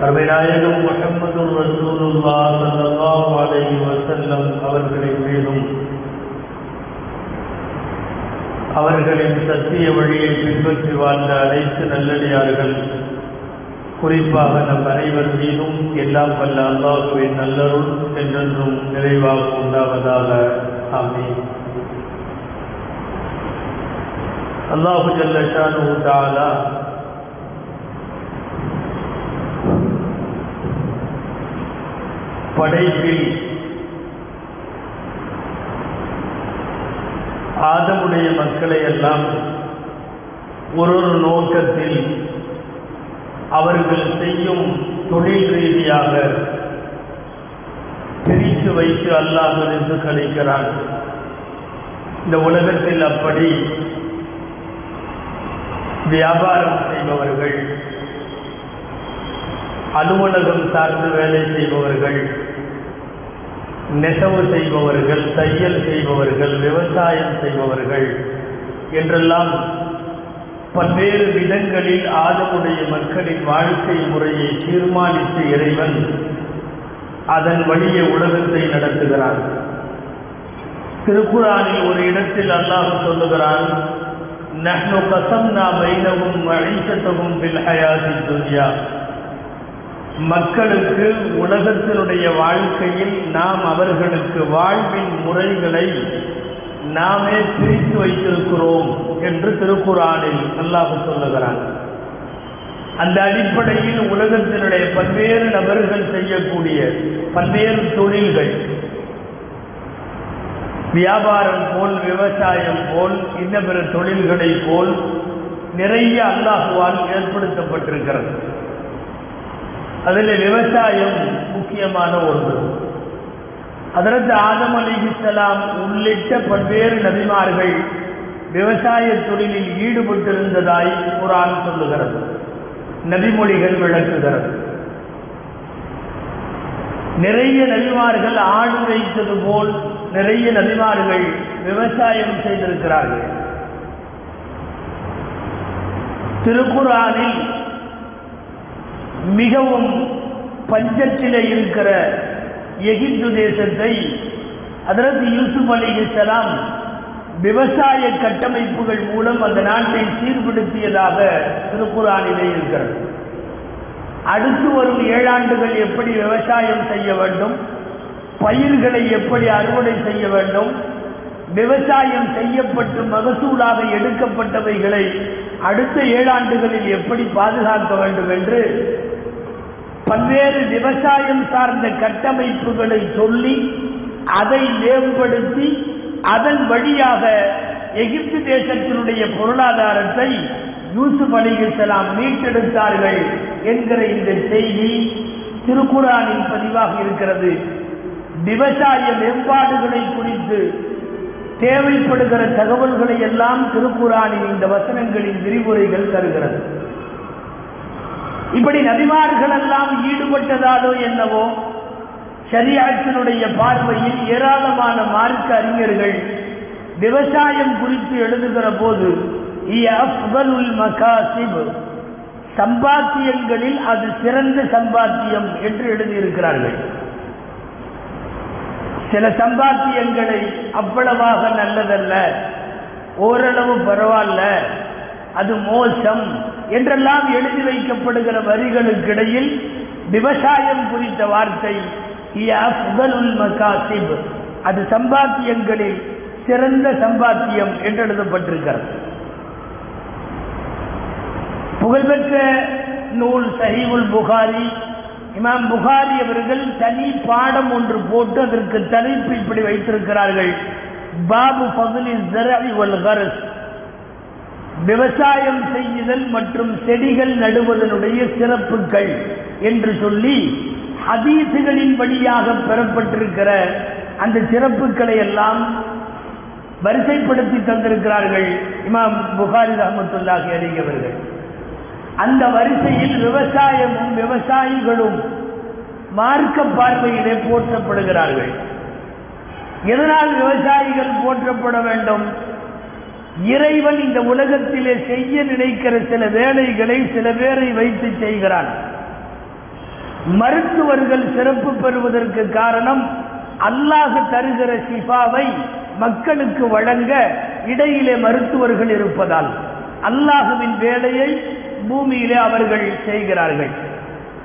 அருமைநாயகம் முகமது ரசூலுல்லா ஸல்லல்லாஹு அலைஹி வஸல்லம் அவர்களின் மீதும் அவர்களின் சத்திய வழியை பின்பற்றி வாழ்ந்த அனைத்து நல்லடியார்கள் குறிப்பாக நம் அனைவர் மீதும் எல்லாம் வல்ல அல்லாஹுவின் நல்லருள் என்றென்றும் நிறைவாக உண்டாவதாக. ஆமீன். அல்லாஹு ஜல்ல தாலா படைப்பில் ஆதமுடைய மக்களை எல்லாம் ஒரு ஒரு நோக்கத்தில் அவர்கள் செய்யும் தொழில் ரீதியாக பிரித்து வைத்து அல்லாஹ் இருந்து கழிக்கிறான் இந்த உலகத்தில் அப்படி வியாபாரம் செய்பவர்கள் அலுவலகம் சார்ந்து வேலை செய்பவர்கள் நெசவு செய்பவர்கள் தையல் செய்பவர்கள் விவசாயம் செய்பவர்கள் என்றெல்லாம் பல்வேறு விதங்களில் ஆதமுடைய மக்களின் வாழ்க்கை முறையை தீர்மானித்து இறைவன் அதன் வழியே உலகத்தை நடத்துகிறான். திருக்குறானில் ஒரு இடத்தில் அல்லாஹ் சொல்லுகிறான் நஹ்னு கசம்னா பைனவும் மழைசத்தவும் பில் ஹயாதி துன்யா. மக்களுக்கு உலகத்தினுடைய வாழ்க்கையில் நாம் அவர்களுக்கு வாழ்வின் முறைகளை நாமே பிரித்து வைத்திருக்கிறோம் என்று திருக்குறானில் அல்லாஹ் சொல்லுகிறான். அந்த அடிப்படையில் உலகத்தினுடைய பல்வேறு நபர்கள் செய்யக்கூடிய பல்வேறு தொழில்கள் வியாபாரம் போல் விவசாயம் போல் இன்ன பிற தொழில்களை போல் நிறைய அல்லாஹுவால் ஏற்படுத்தப்பட்டிருக்கிறது. அதில் விவசாயம் முக்கியமான ஒன்று. அதற்கு ஆதம் அலிஹிஸ்லாம் உள்ளிட்ட பல்வேறு நபிமார்கள் விவசாய தொழிலில் ஈடுபட்டிருந்ததாய் குரான் சொல்லுகிறது நபிமொழிகள் விளக்குகிறது. நிறைய நபிமார்கள் ஆடு வைத்தது போல் நிறைய நபிமார்கள் விவசாயம் செய்திருக்கிறார்கள். திருக்குறானில் மிகவும் பஞ்சத்திலே இருக்கிற எகிப்து தேசத்தை அதற்கு யூசுப் அலிஹலாம் விவசாய கட்டமைப்புகள் மூலம் அந்த நாட்டை சீர்படுத்தியதாக திருக்குறானிலே இருக்கிறது. அடுத்து வரும் ஏழாண்டுகள் எப்படி விவசாயம் செய்ய வேண்டும்? பயிர்களை எப்படி அறுவடை செய்ய வேண்டும்? விவசாயம் செய்யப்பட்டு மகசூலாக எடுக்கப்பட்டவைகளை அடுத்த ஏழாண்டுகளில் எப்படி பாதுகாக்க வேண்டும் என்று பல்வேறு விவசாயம் சார்ந்த கட்டமைப்புகளை சொல்லி அதை மேம்படுத்தி அதன் வழியாக எகிப்து தேசத்தினுடைய பொருளாதாரத்தை யூசுப் அலிகலாம் மீட்டெடுத்தார்கள் என்கிற இந்த செய்தி திருக்குறானின் பதிவாக இருக்கிறது. விவசாய மேம்பாடுகளை குறித்து தேவைப்படுகிற தகவல்களை எல்லாம் திருக்குறானின் இந்த வசனங்களின் விரிவுரைகள் தருகிறது. இப்படி நபிமார்கள் எல்லாம் ஈடுபட்டதாலோ என்னவோ ஷரியாத்தினுடைய பார்வையில் ஏராளமான மார்க்க அறிஞர்கள் விவசாயம் குறித்து எழுதுகிற போது சம்பாத்தியங்களில் அது சிறந்த சம்பாத்தியம் என்று எழுதியிருக்கிறார்கள். சில சம்பாத்தியங்களை அவ்வளவாக நல்லதல்ல. ஓரளவு பரவாயில்ல. அது மோசம் என்றெல்லாம் எழுதி வைக்கப்படுகிற வரிகளுக்கிடையில் விவசாயம் குறித்த வார்த்தை மகாசிப். அது சம்பாத்தியங்களில் சிறந்த சம்பாத்தியம் என்று எழுதப்பட்டிருக்கிறது. புகழ்பெற்ற நூல் சஹீவுல் புகாரி இமாம் புகாரி அவர்கள் தனி பாடம் ஒன்று போட்டு அதற்கு தலைப்பு இப்படி வைத்திருக்கிறார்கள். பாபு பகுலி விவசாயம் செய்யுதல் மற்றும் செடிகள் நடுவதனுடைய சிறப்புகள் என்று சொல்லி ஹதீசுகளின் வழியாக பெறப்பட்டிருக்கிற அந்த சிறப்புகளை எல்லாம் வரிசைப்படுத்தி தந்திருக்கிறார்கள் இமாம் புகாரி ரஹமத்துல்லாஹி அலிகவர்கள் அந்த வரிசையில் விவசாயமும் விவசாயிகளும் மார்க்க பார்வையிலே போற்றப்படுகிறார்கள். எதனால் விவசாயிகள் போற்றப்பட வேண்டும்? இறைவன் இந்த உலகத்திலே செய்ய நினைக்கிற சில வேலைகளை சில பேரை வைத்து செய்கிறான். மருத்துவர்கள் சிறப்பு பெறுவதற்கு காரணம் அல்லாஹ் தருகிற சிபாவை மக்களுக்கு வழங்க இடையிலே மருத்துவர்கள் இருப்பதால். அல்லாஹுவின் வேலையை பூமியிலே அவர்கள் செய்கிறார்கள்.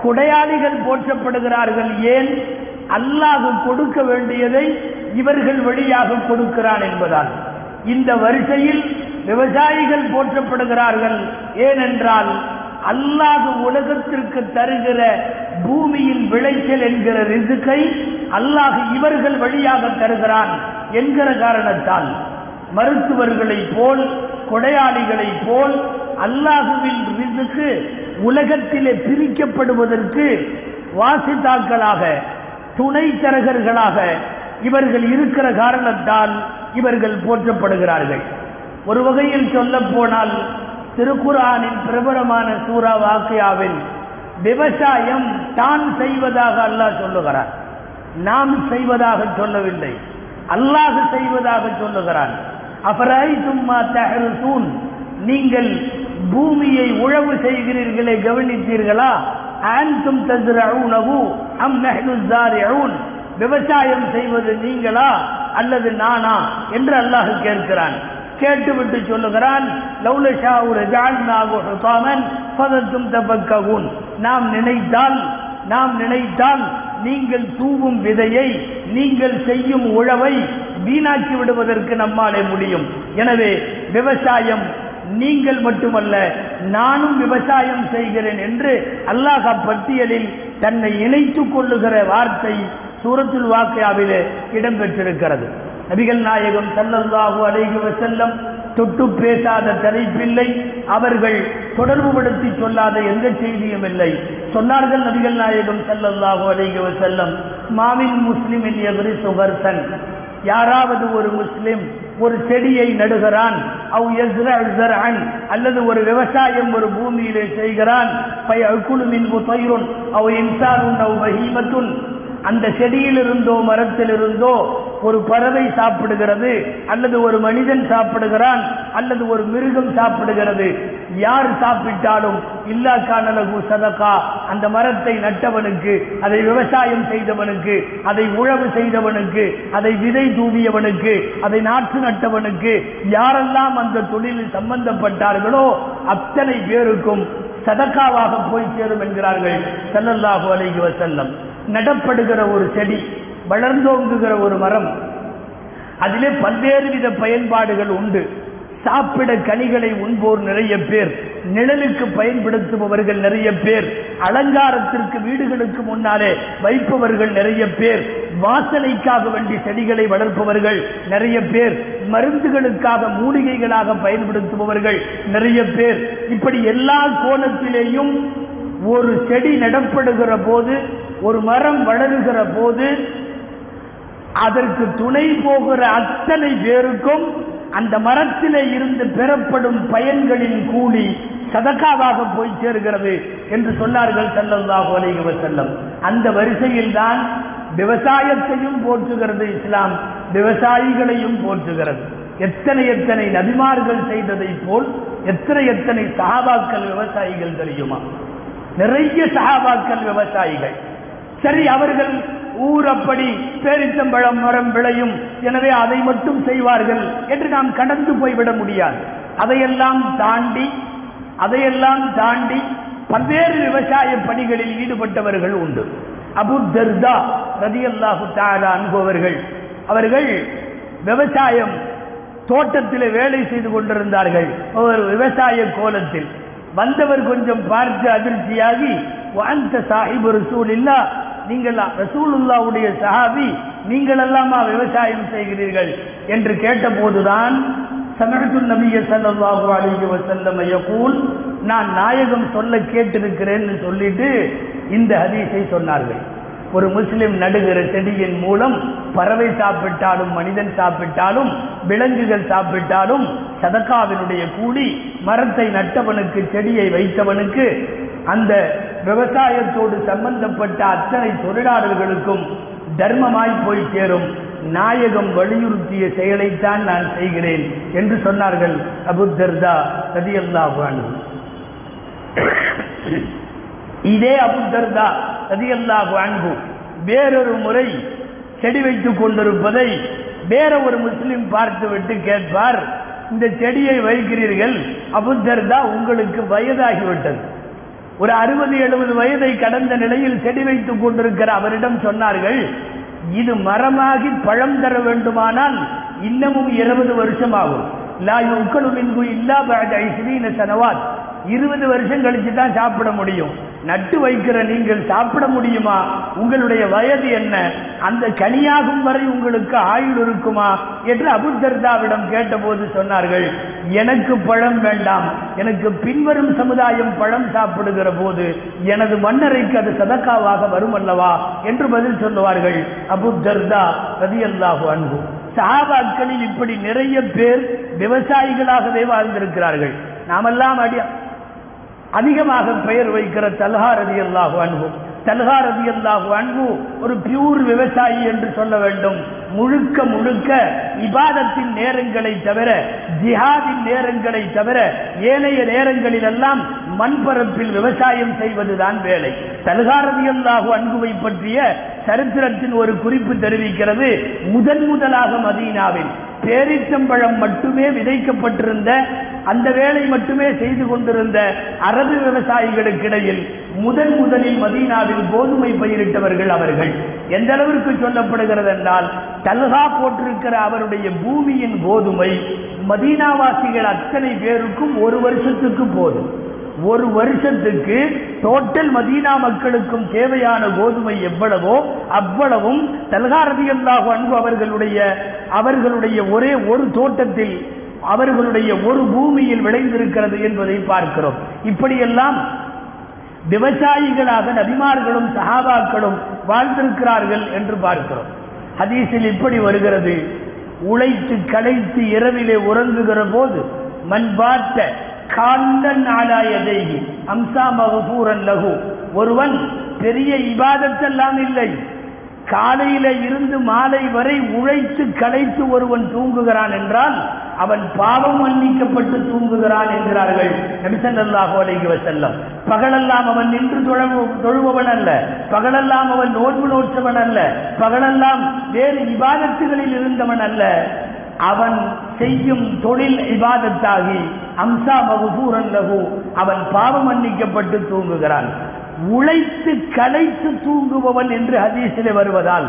குடையாளிகள் போற்றப்படுகிறார்கள். ஏன்? அல்லாஹ் கொடுக்க வேண்டியதை இவர்கள் வழியாக கொடுக்கிறான் என்பதால். இந்த வரிசையில் விவசாயிகள் போற்றப்படுகிறார்கள். ஏனென்றால் அல்லாஹ் உலகத்திற்கு தருகிற பூமியின் விளைச்சல் என்கிற ரிசுக்கை அல்லாஹ் இவர்கள் வழியாக தருகிறான் என்கிற காரணத்தால். மருத்துவர்களை போல் கொடையாளிகளை போல் அல்லாஹுவின் ரிசுக்கு உலகத்திலே பிரிக்கப்படுவதற்கு வாசித்தாக்களாக துணை தரகர்களாக இவர்கள் இருக்கிற காரணத்தால் இவர்கள் போற்றப்படுகிறார்கள். ஒரு வகையில் சொல்ல போனால் திருக்குரானின் பிரபலமான சூரா வாக்கியாவில் விவசாயம் தான் செய்வதாக அல்லாஹ் சொல்லுகிறார் நாம் செய்வதாக சொல்லவில்லை. அல்லாஹ் செய்வதாக சொல்லுகிறான். அபராய் நீங்கள் பூமியை உழவு செய்கிறீர்களே கவனித்தீர்களா? ஆன்தும் தஸ்ரஊனஹு அம் நஹ்னு விவசாயம் செய்வது நீங்களா அல்லது நானா என்று அல்லாஹ் கேட்கிறான். கேட்டுவிட்டு சொல்லுகிறான் லௌலஷா ஒரு ஜால்நாகு பதத்தும் தபக்கவுன் நாம் நினைத்தால் நாம் நினைத்தால் நீங்கள் தூவும் விதையை நீங்கள் செய்யும் உழவை வீணாக்கி விடுவதற்கு நம்மாலே முடியும். எனவே விவசாயம் நீங்கள் மட்டுமல்ல நானும் விவசாயம் செய்கிறேன் என்று அல்லாஹ் பட்டியலில் தன்னை இணைத்துக் கொள்ளுகிற வார்த்தை சூரத்துல் வாக்கியாவிலே இடம்பெற்றிருக்கிறது. நபிகள் நாயகம் சல்லல்லாஹு அலைஹி செல்லம் தொட்டு பேசாத தலைப்பில்லை. அவர்கள் தொடர்புபடுத்தி சொல்லாத எந்த செய்தியும் இல்லை. சொன்னார்கள் நபிகள் நாயகம் செல்லல்லாகோ அலைஹி செல்லம் மாமின் முஸ்லிம் எவரி சுகர்சன். யாராவது ஒரு முஸ்லிம் ஒரு செடியை நடுகிறான் அல்லது ஒரு விவசாயம் ஒரு பூமியிலே செய்கிறான் அந்த செடியிலிருந்தோ மரத்திலிருந்தோ ஒரு பறவை சாப்பிடுகிறது அல்லது ஒரு மனிதன் சாப்பிடுகிறான் அல்லது ஒரு மிருகம் சாப்பிடுகிறது. யார் சாப்பிட்டாலும் இல்லா காணலகு சதக்கா அந்த மரத்தை நட்டவனுக்கு அதை விவசாயம் செய்தவனுக்கு அதை உழவு செய்தவனுக்கு அதை விதை தூவியவனுக்கு அதை நாற்று நட்டவனுக்கு யாரெல்லாம் அந்த தொழிலில் சம்பந்தப்பட்டார்களோ அத்தனை பேருக்கும் சதக்காவாக போய் சேரும் என்கிறார்கள். ஸல்லல்லாஹு அலைஹி செல்லம் நடப்படுகிற ஒரு செடி வளர்ந்தோங்குகிற ஒரு மரம். அதிலே பல்வேறு வித பயன்பாடுகள் உண்டு. சாப்பிட கனிகளை உண்போர் நிறைய பேர் நிழலுக்கு பயன்படுத்துபவர்கள் நிறைய பேர் அலங்காரத்திற்கு வீடுகளுக்கு முன்னாலே வைப்பவர்கள் நிறைய பேர் வாசனைக்காக வேண்டி செடிகளை வளர்ப்பவர்கள் நிறைய பேர் மருந்துகளுக்காக மூலிகைகளாக பயன்படுத்துபவர்கள் நிறைய பேர். இப்படி எல்லா கோணத்திலேயும் ஒரு செடி நடப்படுகிற போது ஒரு மரம் வளருகிற போது அதற்கு துணை போகிற அத்தனை பேருக்கும் அந்த மரத்திலே இருந்து பெறப்படும் பயன்களின் கூலி சதக்காவாக போய் சேர்கிறது என்று சொன்னார்கள் ஸல்லல்லாஹு அலைஹி செல்லம் அந்த வரிசையில் தான் விவசாயத்தையும் போற்றுகிறது இஸ்லாம் விவசாயிகளையும் போற்றுகிறது. எத்தனை எத்தனை நபிமார்கள் செய்ததை போல் எத்தனை எத்தனை சகாபாக்கள் விவசாயிகள் தெரியுமா? நிறைய சகாபாக்கள் விவசாயிகள். சரி அவர்கள் ஊர் அப்படி பேரித்தம்பழம் மரம் விளையும். எனவே அதை மட்டும் செய்வார்கள் என்று நாம் கடந்து போய்விட முடியாது. அதையெல்லாம் தாண்டி அதையெல்லாம் தாண்டி பல்வேறு விவசாய பணிகளில் ஈடுபட்டவர்கள் உண்டு. அபு தர்தா ரதியல்லாஹு தாலா அனுபவர்கள் அவர்கள் விவசாயம் தோட்டத்தில் வேலை செய்து கொண்டிருந்தார்கள். ஒரு விவசாய கோலத்தில் வந்தவர் கொஞ்சம் பார்த்து அதிர்ச்சியாகி அந்த சாஹிப் ரசூல் இல்லா நீங்கள் ரசூலுல்லாவுடைய சஹாபி நீங்கள் எல்லாமா விவசாயம் செய்கிறீர்கள்? என்று கேட்டபோதுதான் சமரத்து நபிய சல்லல்லாஹு அலிஹி வசல்லம் ஐயக்கூல் நான் நாயகம் சொல்ல கேட்டிருக்கிறேன்னு சொல்லிட்டு இந்த ஹதீஸை சொன்னார்கள். ஒரு முஸ்லிம் நடுகிற செடியின் மூலம் பறவை சாப்பிட்டாலும் மனிதன் சாப்பிட்டாலும் விலங்குகள் சாப்பிட்டாலும் சதக்காவினுடைய கூலி மரத்தை நட்டவனுக்கு செடியை வைத்தவனுக்கு அந்த விவசாயத்தோடு சம்பந்தப்பட்ட அத்தனை தொழிலாளர்களுக்கும் தர்மமாய் போய் சேரும். நாயகம் வலியுறுத்திய செயலைத்தான் நான் செய்கிறேன் என்று சொன்னார்கள் அபுத்தர்தா ரதியல்லாஹு இதே அபுத்தர்தா ரதியல்லாஹு அன்பு வேறொரு முறை செடி வைத்துக் கொண்டிருப்பதை வேற ஒரு முஸ்லிம் பார்த்துவிட்டு கேட்பார் இந்த செடியை வைக்கிறீர்கள் அபுத்தர்தா உங்களுக்கு வயதாகிவிட்டது. ஒரு அறுபது எழுபது வயதை கடந்த நிலையில் செடி வைத்துக் கொண்டிருக்கிற அவரிடம் சொன்னார்கள் இது மரமாகி பழம் தர வேண்டுமானால் இன்னமும் இருபது வருஷம் ஆகும் லா யுக்கலு மின்கு இல்லா பஅத ஐஸ்ரீன சனவாத். இருபது வருஷம் கழிச்சு தான் சாப்பிட முடியும். நட்டு வைக்கிற நீங்கள் சாப்பிட முடியுமா? உங்களுடைய வயது என்ன? அந்த கனியாகும் வரை உங்களுக்கு ஆயுள் இருக்குமா? என்று அபுத்தர்தாவிடம் கேட்டபோது சொன்னார்கள் எனக்கு பழம் வேண்டாம். எனக்கு பின்வரும் சமுதாயம் பழம் சாப்பிடுகிற போது எனது மன்னரைக்கு அது சதக்காவாக வரும் அல்லவா என்று பதில் சொல்லுவார்கள் அபுத்தர்தா ரதியல்லாஹு அன்பு சஹாபாக்களில் இப்படி நிறைய பேர் விவசாயிகளாகவே வாழ்ந்திருக்கிறார்கள். நாமெல்லாம் அடி அதிகமாக பெயர் வைக்கிற தல்ஹா ரதி அல்லாஹு அன்பு தல்ஹா ரதி அல்லாஹு அன்பு ஒரு பியூர் விவசாயி என்று சொல்ல வேண்டும். முழுக்க முழுக்க இபாதத்தின் நேரங்களை தவிர ஜிஹாதின் நேரங்களை தவிர ஏனைய நேரங்களில் எல்லாம் மண்பரப்பில் விவசாயம் செய்வதுதான் வேலை. தல்ஹா அல்லாஹு அன்புவை பற்றிய சரித்திரத்தின் ஒரு குறிப்பு தெரிவிக்கிறது. முதன் முதலாக மதீனாவில். பேரிச்சம்பழம் மட்டுமே விதைக்கப்பட்டிருந்த அந்த வேலை மட்டுமே செய்து கொண்டிருந்த அரபு விவசாயிகளுக்கிடையில் முதன் முதலில் மதீனாவில் கோதுமை பயிரிட்டவர்கள் அவர்கள். எந்த அளவிற்கு சொல்லப்படுகிறது என்றால் தல்கா போட்டிருக்கிற அவருடைய பூமியின் கோதுமை மதீனாவாசிகள் அத்தனை பேருக்கும் ஒரு வருஷத்துக்கு போதும். ஒரு வருஷத்துக்கு டோட்டல் மதீனா மக்களுக்கும் தேவையான கோதுமை எவ்வளவோ அவ்வளவும் தல்காரதியல்லாஹு அன்பு அவர்களுடைய அவர்களுடைய ஒரே ஒரு தோட்டத்தில் அவர்களுடைய ஒரு பூமியில் விளைந்திருக்கிறது என்பதை பார்க்கிறோம். இப்படியெல்லாம் விவசாயிகளாக நபிமார்களும் சஹாபாக்களும் வாழ்ந்திருக்கிறார்கள் என்று பார்க்கிறோம். ஹதீஸில் இப்படி வருகிறது. உழைத்து களைத்து இரவிலே உறங்குகிற போது மண் காந்தன் ஆலாயதேகி அம்சா மகபூரன் லகு ஒருவன் பெரிய இபாதத்தெல்லாம் இல்லை. காலையில இருந்து மாலை வரை உழைத்து களைத்து ஒருவன் தூங்குகிறான் என்றால் அவன் பாவம் மன்னிக்கப்பட்டு தூங்குகிறான் என்கிறார்கள். நபிசல்லாஹு அலைகி வஸல்லம். பகலெல்லாம் அவன் நின்று தொழுபவன் அல்ல. பகலெல்லாம் அவன் நோன்பு நோற்றவன் அல்ல. பகலெல்லாம் வேறு இபாதத்துகளில் இருந்தவன் அல்ல. அவன் செய்யும் தொழில் இபாதத்தாகி அம்சா மகுபூரன் லகு அவன் பாவம் மன்னிக்கப்பட்டு தூங்குகிறான். உழைத்து களைத்து தூங்குபவன் என்று ஹதீசிலே வருவதால்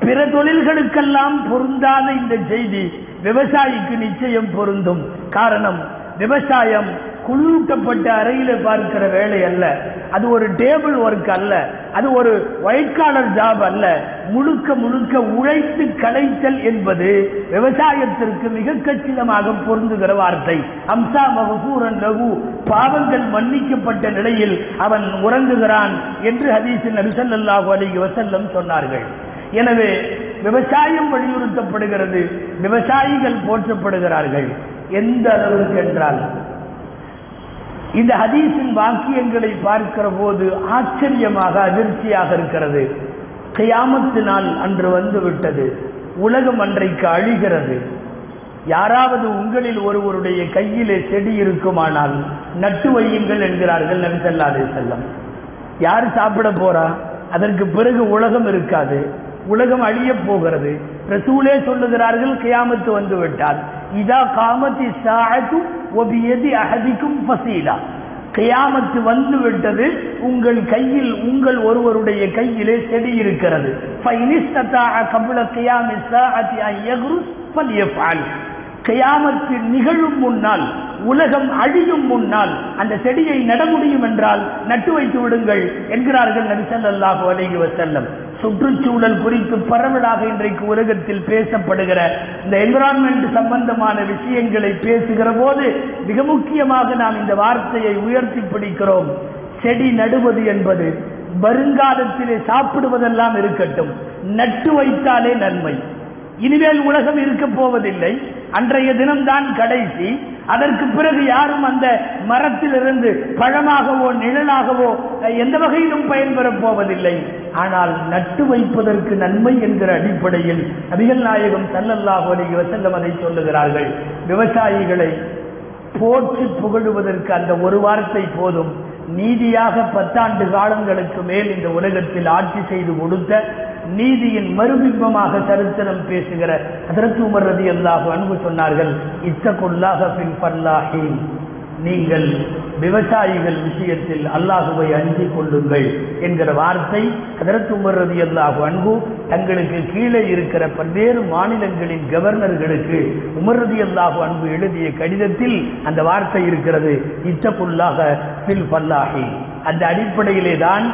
பிற தொழில்களுக்கெல்லாம் பொருந்தாத இந்த செய்தி விவசாயிக்கு நிச்சயம் பொருந்தும். காரணம் விவசாயம் குளிரூட்டப்பட்ட அறையில பார்க்கிற வேலை அல்ல. அது ஒரு டேபிள் ஒர்க் அல்ல. அது ஒரு ஒயிட் காலர் ஜாப் அல்ல. முழுக்க முழுக்க உழைத்து களைத்தல் என்பது விவசாயத்திற்கு மிக கச்சிதமாக பொருந்துகிற வார்த்தை. அம்சா மகபூரன் லகு. பாவங்கள் மன்னிக்கப்பட்ட நிலையில் அவன் உறங்குகிறான் என்று ஹதீஸில் நபிசல்லாஹு அலைஹி வசல்லம் சொன்னார்கள். எனவே விவசாயம் வலியுறுத்தப்படுகிறது. விவசாயிகள் போற்றப்படுகிறார்கள். எந்த அளவுக்கு என்றால் இந்த ஹதீஸின் வாக்கியங்களை பார்க்கிற போது ஆச்சரியமாக அதிர்ச்சியாக இருக்கிறது. கையாமத்து நாள் அன்று வந்து விட்டது உலகம் அன்றைக்கு அழிகிறது. யாராவது உங்களில் ஒருவருடைய கையிலே செடி இருக்குமானால் நட்டு வையுங்கள் என்கிறார்கள் நபிசல்லாதே செல்லம் யார் சாப்பிட போறா? அதற்கு பிறகு உலகம் இருக்காது. உலகம் அழியப் போகிறது. ரசூலே சொல்லுகிறார்கள் கியாமத்து வந்து விட்டால். இதா காமத்தி சாகும் ஒபியதி அஹதிக்கும் ஃபசீலா. கியாமத்து வந்து விட்டது உங்கள் கையில் உங்கள் ஒருவருடைய கையிலே செடி இருக்கிறது. கயாமத்து நிகழும் முன்னால் உலகம் அழியும் முன்னால் அந்த செடியை நட முடியும் என்றால் நட்டு வைத்து விடுங்கள் என்கிறார்கள் நபி ஸல்லல்லாஹு வசல்லம் சுற்றுச்சூழல் குறித்து பரவலாக இன்றைக்கு உலகத்தில் பேசப்படுகிற இந்த என்விரான்மெண்ட் சம்பந்தமான விஷயங்களை பேசுகிற போது மிக முக்கியமாக நாம் இந்த வார்த்தையை உயர்த்தி பிடிக்கிறோம். செடி நடுவது என்பது வருங்காலத்திலே சாப்பிடுவதெல்லாம் இருக்கட்டும். நட்டு வைத்தாலே நன்மை. இனிமேல் உலகம் இருக்க போவதில்லை. அன்றைய தினம்தான் கடைசி. அதற்கு பிறகு யாரும் அந்த மரத்திலிருந்து பழமாகவோ நிழலாகவோ எந்த வகையிலும் பயன்பெறப் போவதில்லை. ஆனால் நட்டு வைப்பதற்கு நன்மை என்கிற அடிப்படையில் நபிகள் நாயகம் ஸல்லல்லாஹு அலைஹி அதை சொல்லுகிறார்கள். விவசாயிகளை போற்றி புகழுவதற்கு அந்த ஒரு வார்த்தை போதும். நீதியாக பத்தாண்டு காலங்களுக்கு மேல் இந்த உலகத்தில் ஆட்சி செய்து கொடுத்த நீதியின் மறுபிம்பமாக சரித்திரம் பேசுகிற அதற்கு உமர் ரதி அல்லாஹ் அன்பு சொன்னார்கள் இத்தகுல்லாக பின் பல்லாஹீன் நீங்கள் விவசாயிகள் விஷயத்தில் அல்லாஹுவை அஞ்சிக் கொள்ளுங்கள் என்கிற வார்த்தை அதற்கு உமர் ரதி அல்லாஹு அன்பு தங்களுக்கு கீழே இருக்கிற பல்வேறு மாநிலங்களின் கவர்னர்களுக்கு உமர் ரதி அல்லாஹு அன்பு எழுதிய கடிதத்தில் அந்த வார்த்தை இருக்கிறது இத்தகுல்லாக பில் பல்லாகி அந்த அடிப்படையிலே தான்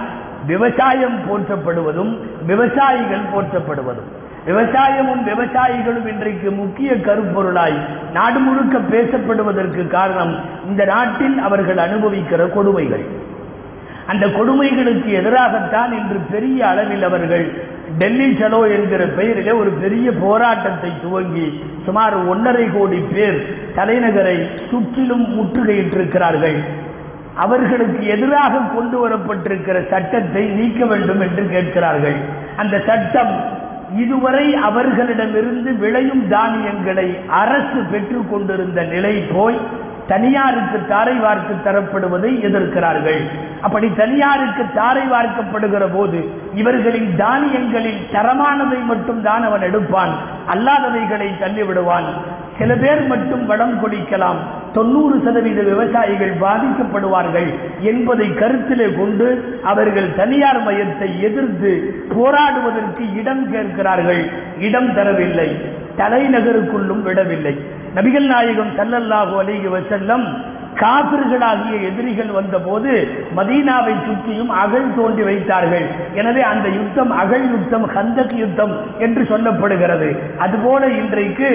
விவசாயம் போற்றப்படுவதும் விவசாயிகள் போற்றப்படுவதும். விவசாயமும் விவசாயிகளும் இன்றைக்கு முக்கிய கருப்பொருளாய் நாடு முழுக்க பேசப்படுவதற்கு காரணம் இந்த நாட்டில் அவர்கள் அனுபவிக்கிற கொடுமைகள். அந்த கொடுமைகளுக்கு எதிராகத்தான் இன்று பெரிய அளவில் அவர்கள் டெல்லி சலோ என்கிற பெயரிலே ஒரு பெரிய போராட்டத்தை துவங்கி சுமார் ஒன்றரை கோடி பேர் தலைநகரை சுற்றிலும் முற்றுகையிட்டிருக்கிறார்கள். அவர்களுக்கு எதிராக கொண்டு வரப்பட்டிருக்கிற சட்டத்தை நீக்க வேண்டும் என்று கேட்கிறார்கள். அந்த சட்டம் இதுவரை அவர்களிடமிருந்து விளையும் தானியங்களை அரசு பெற்றுக் கொண்டிருந்த நிலை போய் தனியாருக்கு தாரை வார்த்து தரப்படுவதை எதிர்க்கிறார்கள். அப்படி தனியாருக்கு தாரை வார்க்கப்படுகிற போது இவர்களின் தானியங்களில் தரமானதை மட்டும் தான் அவன் எடுப்பான் அல்லாதவைகளை தள்ளிவிடுவான். சில பேர் மட்டும் வடம் கொடிக்கலாம். தொண்ணூறு சதவீத விவசாயிகள் பாதிக்கப்படுவார்கள் என்பதை கருத்திலே கொண்டு அவர்கள் தனியார் மையத்தை எதிர்த்து போராடுவதற்கு இடம் கேட்கிறார்கள். இடம் தரவில்லை. தலைநகருக்குள்ளும் விடவில்லை. நபிகள் நாயகம் சல்லல்லாஹு அலைஹி வசல்லம் காபிர்களாகிய எதிரிகள் வந்தபோது மதீனாவை சுற்றியும் அகழ் தோண்டி வைத்தார்கள். எனவே அந்த யுத்தம் அகழ் யுத்தம் ஹந்தக் யுத்தம் என்று சொல்லப்படுகிறது. அதுபோல இன்றைக்கு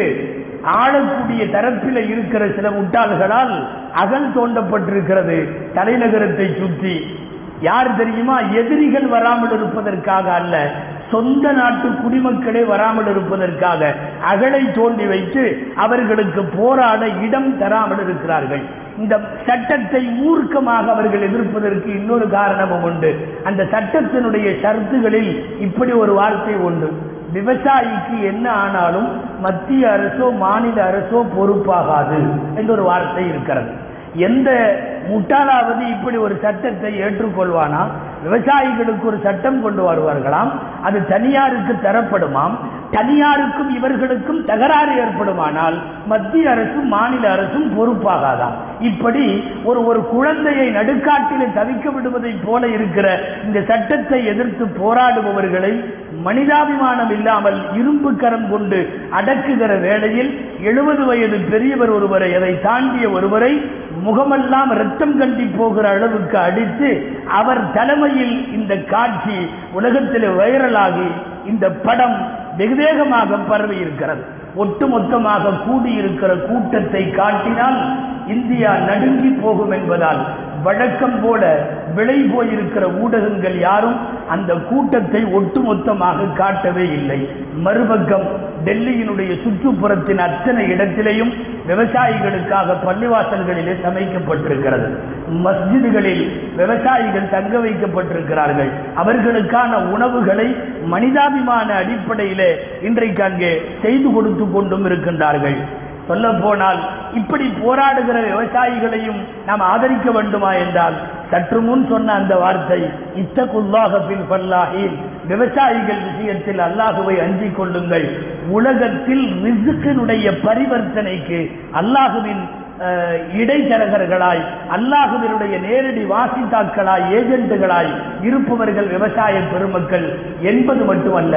ஆளக்கூடிய தரத்தில் இருக்கிற சில முட்டாள்களால் அகல் தோண்டப்பட்டிருக்கிறது தலைநகரத்தை சுற்றி. யார் தெரியுமா? எதிரிகள் வராமல் இருப்பதற்காக அல்ல சொந்த நாட்டு குடிமக்களே வராமல் இருப்பதற்காக அகலை தோண்டி வைத்து அவர்களுக்கு போராட இடம் தராமல் இருக்கிறார்கள். இந்த சட்டத்தை மூர்க்கமாக அவர்கள் எதிர்ப்பதற்கு இன்னொரு காரணமும் உண்டு. அந்த சட்டத்தினுடைய ஷர்த்துகளில் இப்படி ஒரு வார்த்தை உண்டு. விவசாயிக்கு என்ன ஆனாலும் மத்திய அரசோ மாநில அரசோ பொறுப்பாகாது என்ற ஒரு வார்த்தை இருக்கிறது. எந்த முட்டாளாவது இப்படி ஒரு சட்டத்தை ஏற்றுக்கொள்வானா? விவசாயிகளுக்கு ஒரு சட்டம் கொண்டு வருவார்களாம். அது தனியாருக்கு தரப்படுமாம். தனியாருக்கும் இவர்களுக்கும் தகராறு ஏற்படுமானால் மத்திய அரசும் மாநில அரசும் பொறுப்பாகாதான் இப்படி ஒரு ஒரு குழந்தையை நடுக்காட்டில் தவிக்க விடுவதைப் போல இருக்கிற இந்த சட்டத்தை எதிர்த்து போராடுபவர்களை மனிதாபிமானம் இல்லாமல் இரும்பு கரம் கொண்டு அடக்குகிற வேளையில் எழுபது வயது பெரியவர் ஒருவரை அதை தாண்டிய ஒருவரை முகமெல்லாம் ரத்தம் கண்டி போகிற அளவுக்கு அடித்து அவர் தலைமையில் இந்த காட்சி உலகத்தில் வைரலாகி இந்த படம் வெகுவேகமாக பரவி இருக்கிறது ஒட்டுமொத்தமாக கூடியிருக்கிற கூட்டத்தை காட்டினால் இந்தியா நடுங்கி போகும் என்பதால் வழக்கம் போல விளை போயிருக்கிற ஊடகங்கள் யாரும் அந்த கூட்டத்தை ஒட்டுமொத்தமாக காட்டவே இல்லை. மறுபக்கம் டெல்லியினுடைய சுற்றுப்புறத்தின் அத்தனை இடத்திலேயும் விவசாயிகளுக்காக பள்ளிவாசல்களிலே சமைக்கப்பட்டிருக்கிறது. மஸ்ஜிதுகளில் விவசாயிகள் தங்க வைக்கப்பட்டிருக்கிறார்கள். அவர்களுக்கான உணவுகளை மனிதாபிமான அடிப்படையிலே இன்றைக்கு அங்கே செய்து கொடுத்து கொண்டும் இருக்கின்றார்கள். சொல்ல போனால் இப்படி போராடுகிற விவசாயிகளையும் நாம் ஆதரிக்க வேண்டுமா என்றால் சற்று முன் சொன்ன அந்த வார்த்தை இத்தகுல்லாக பின் பல்லாஹில் விவசாயிகள் விஷயத்தில் அல்லாஹுவை அஞ்சிக் கொள்ளுங்கள். உலகத்தில் ரிசுக்கினுடைய பரிவர்த்தனைக்கு அல்லாஹுவின் இடைத்தரகர்களாய் அல்லாஹுவினுடைய நேரடி வாசித்தாக்களாய் ஏஜென்ட்டுகளாய் இருப்பவர்கள் விவசாய பெருமக்கள் என்பது மட்டுமல்ல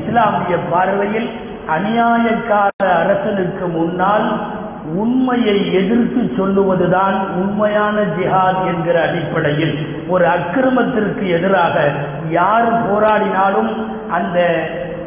இஸ்லாமிய பார்வையில் அநியாயக்கார அரசனுக்கு முன்னால் உண்மையை எதிர்த்து சொல்லுவதுதான் உண்மையான ஜிஹாத் என்கிற அடிப்படையில். ஒரு அக்கிரமத்திற்கு எதிராக யார் போராடினாலும் அந்த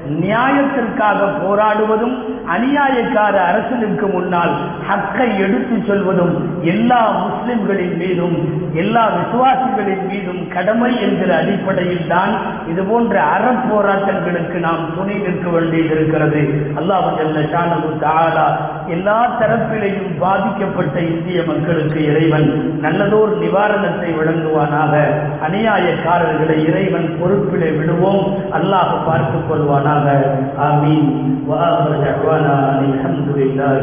நியாயத்திற்காக போராடுவதும் அநியாயக்கார அரசனுக்கு முன்னால் ஹக்கை எடுத்து சொல்வதும் எல்லா முஸ்லிம்களின் மீதும் எல்லா விசுவாசிகளின் மீதும் கடமை என்கிற அடிப்படையில் தான் இது போன்ற அறப்போராட்டங்களுக்கு நாம் துணை நிற்க வேண்டியது இருக்கிறது அல்லாஹ் ஜல்ல எல்லா தரப்பிலையும் பாதிக்கப்பட்ட இந்திய மக்களுக்கு இறைவன் நல்லதோர் நிவாரணத்தை வழங்குவானாக. அநியாயக்காரர்களை இறைவன் பொறுப்பிலே விடுவோம். அல்லாஹ் பார்த்துக் آمين. وآخر دعوانا الحمد لله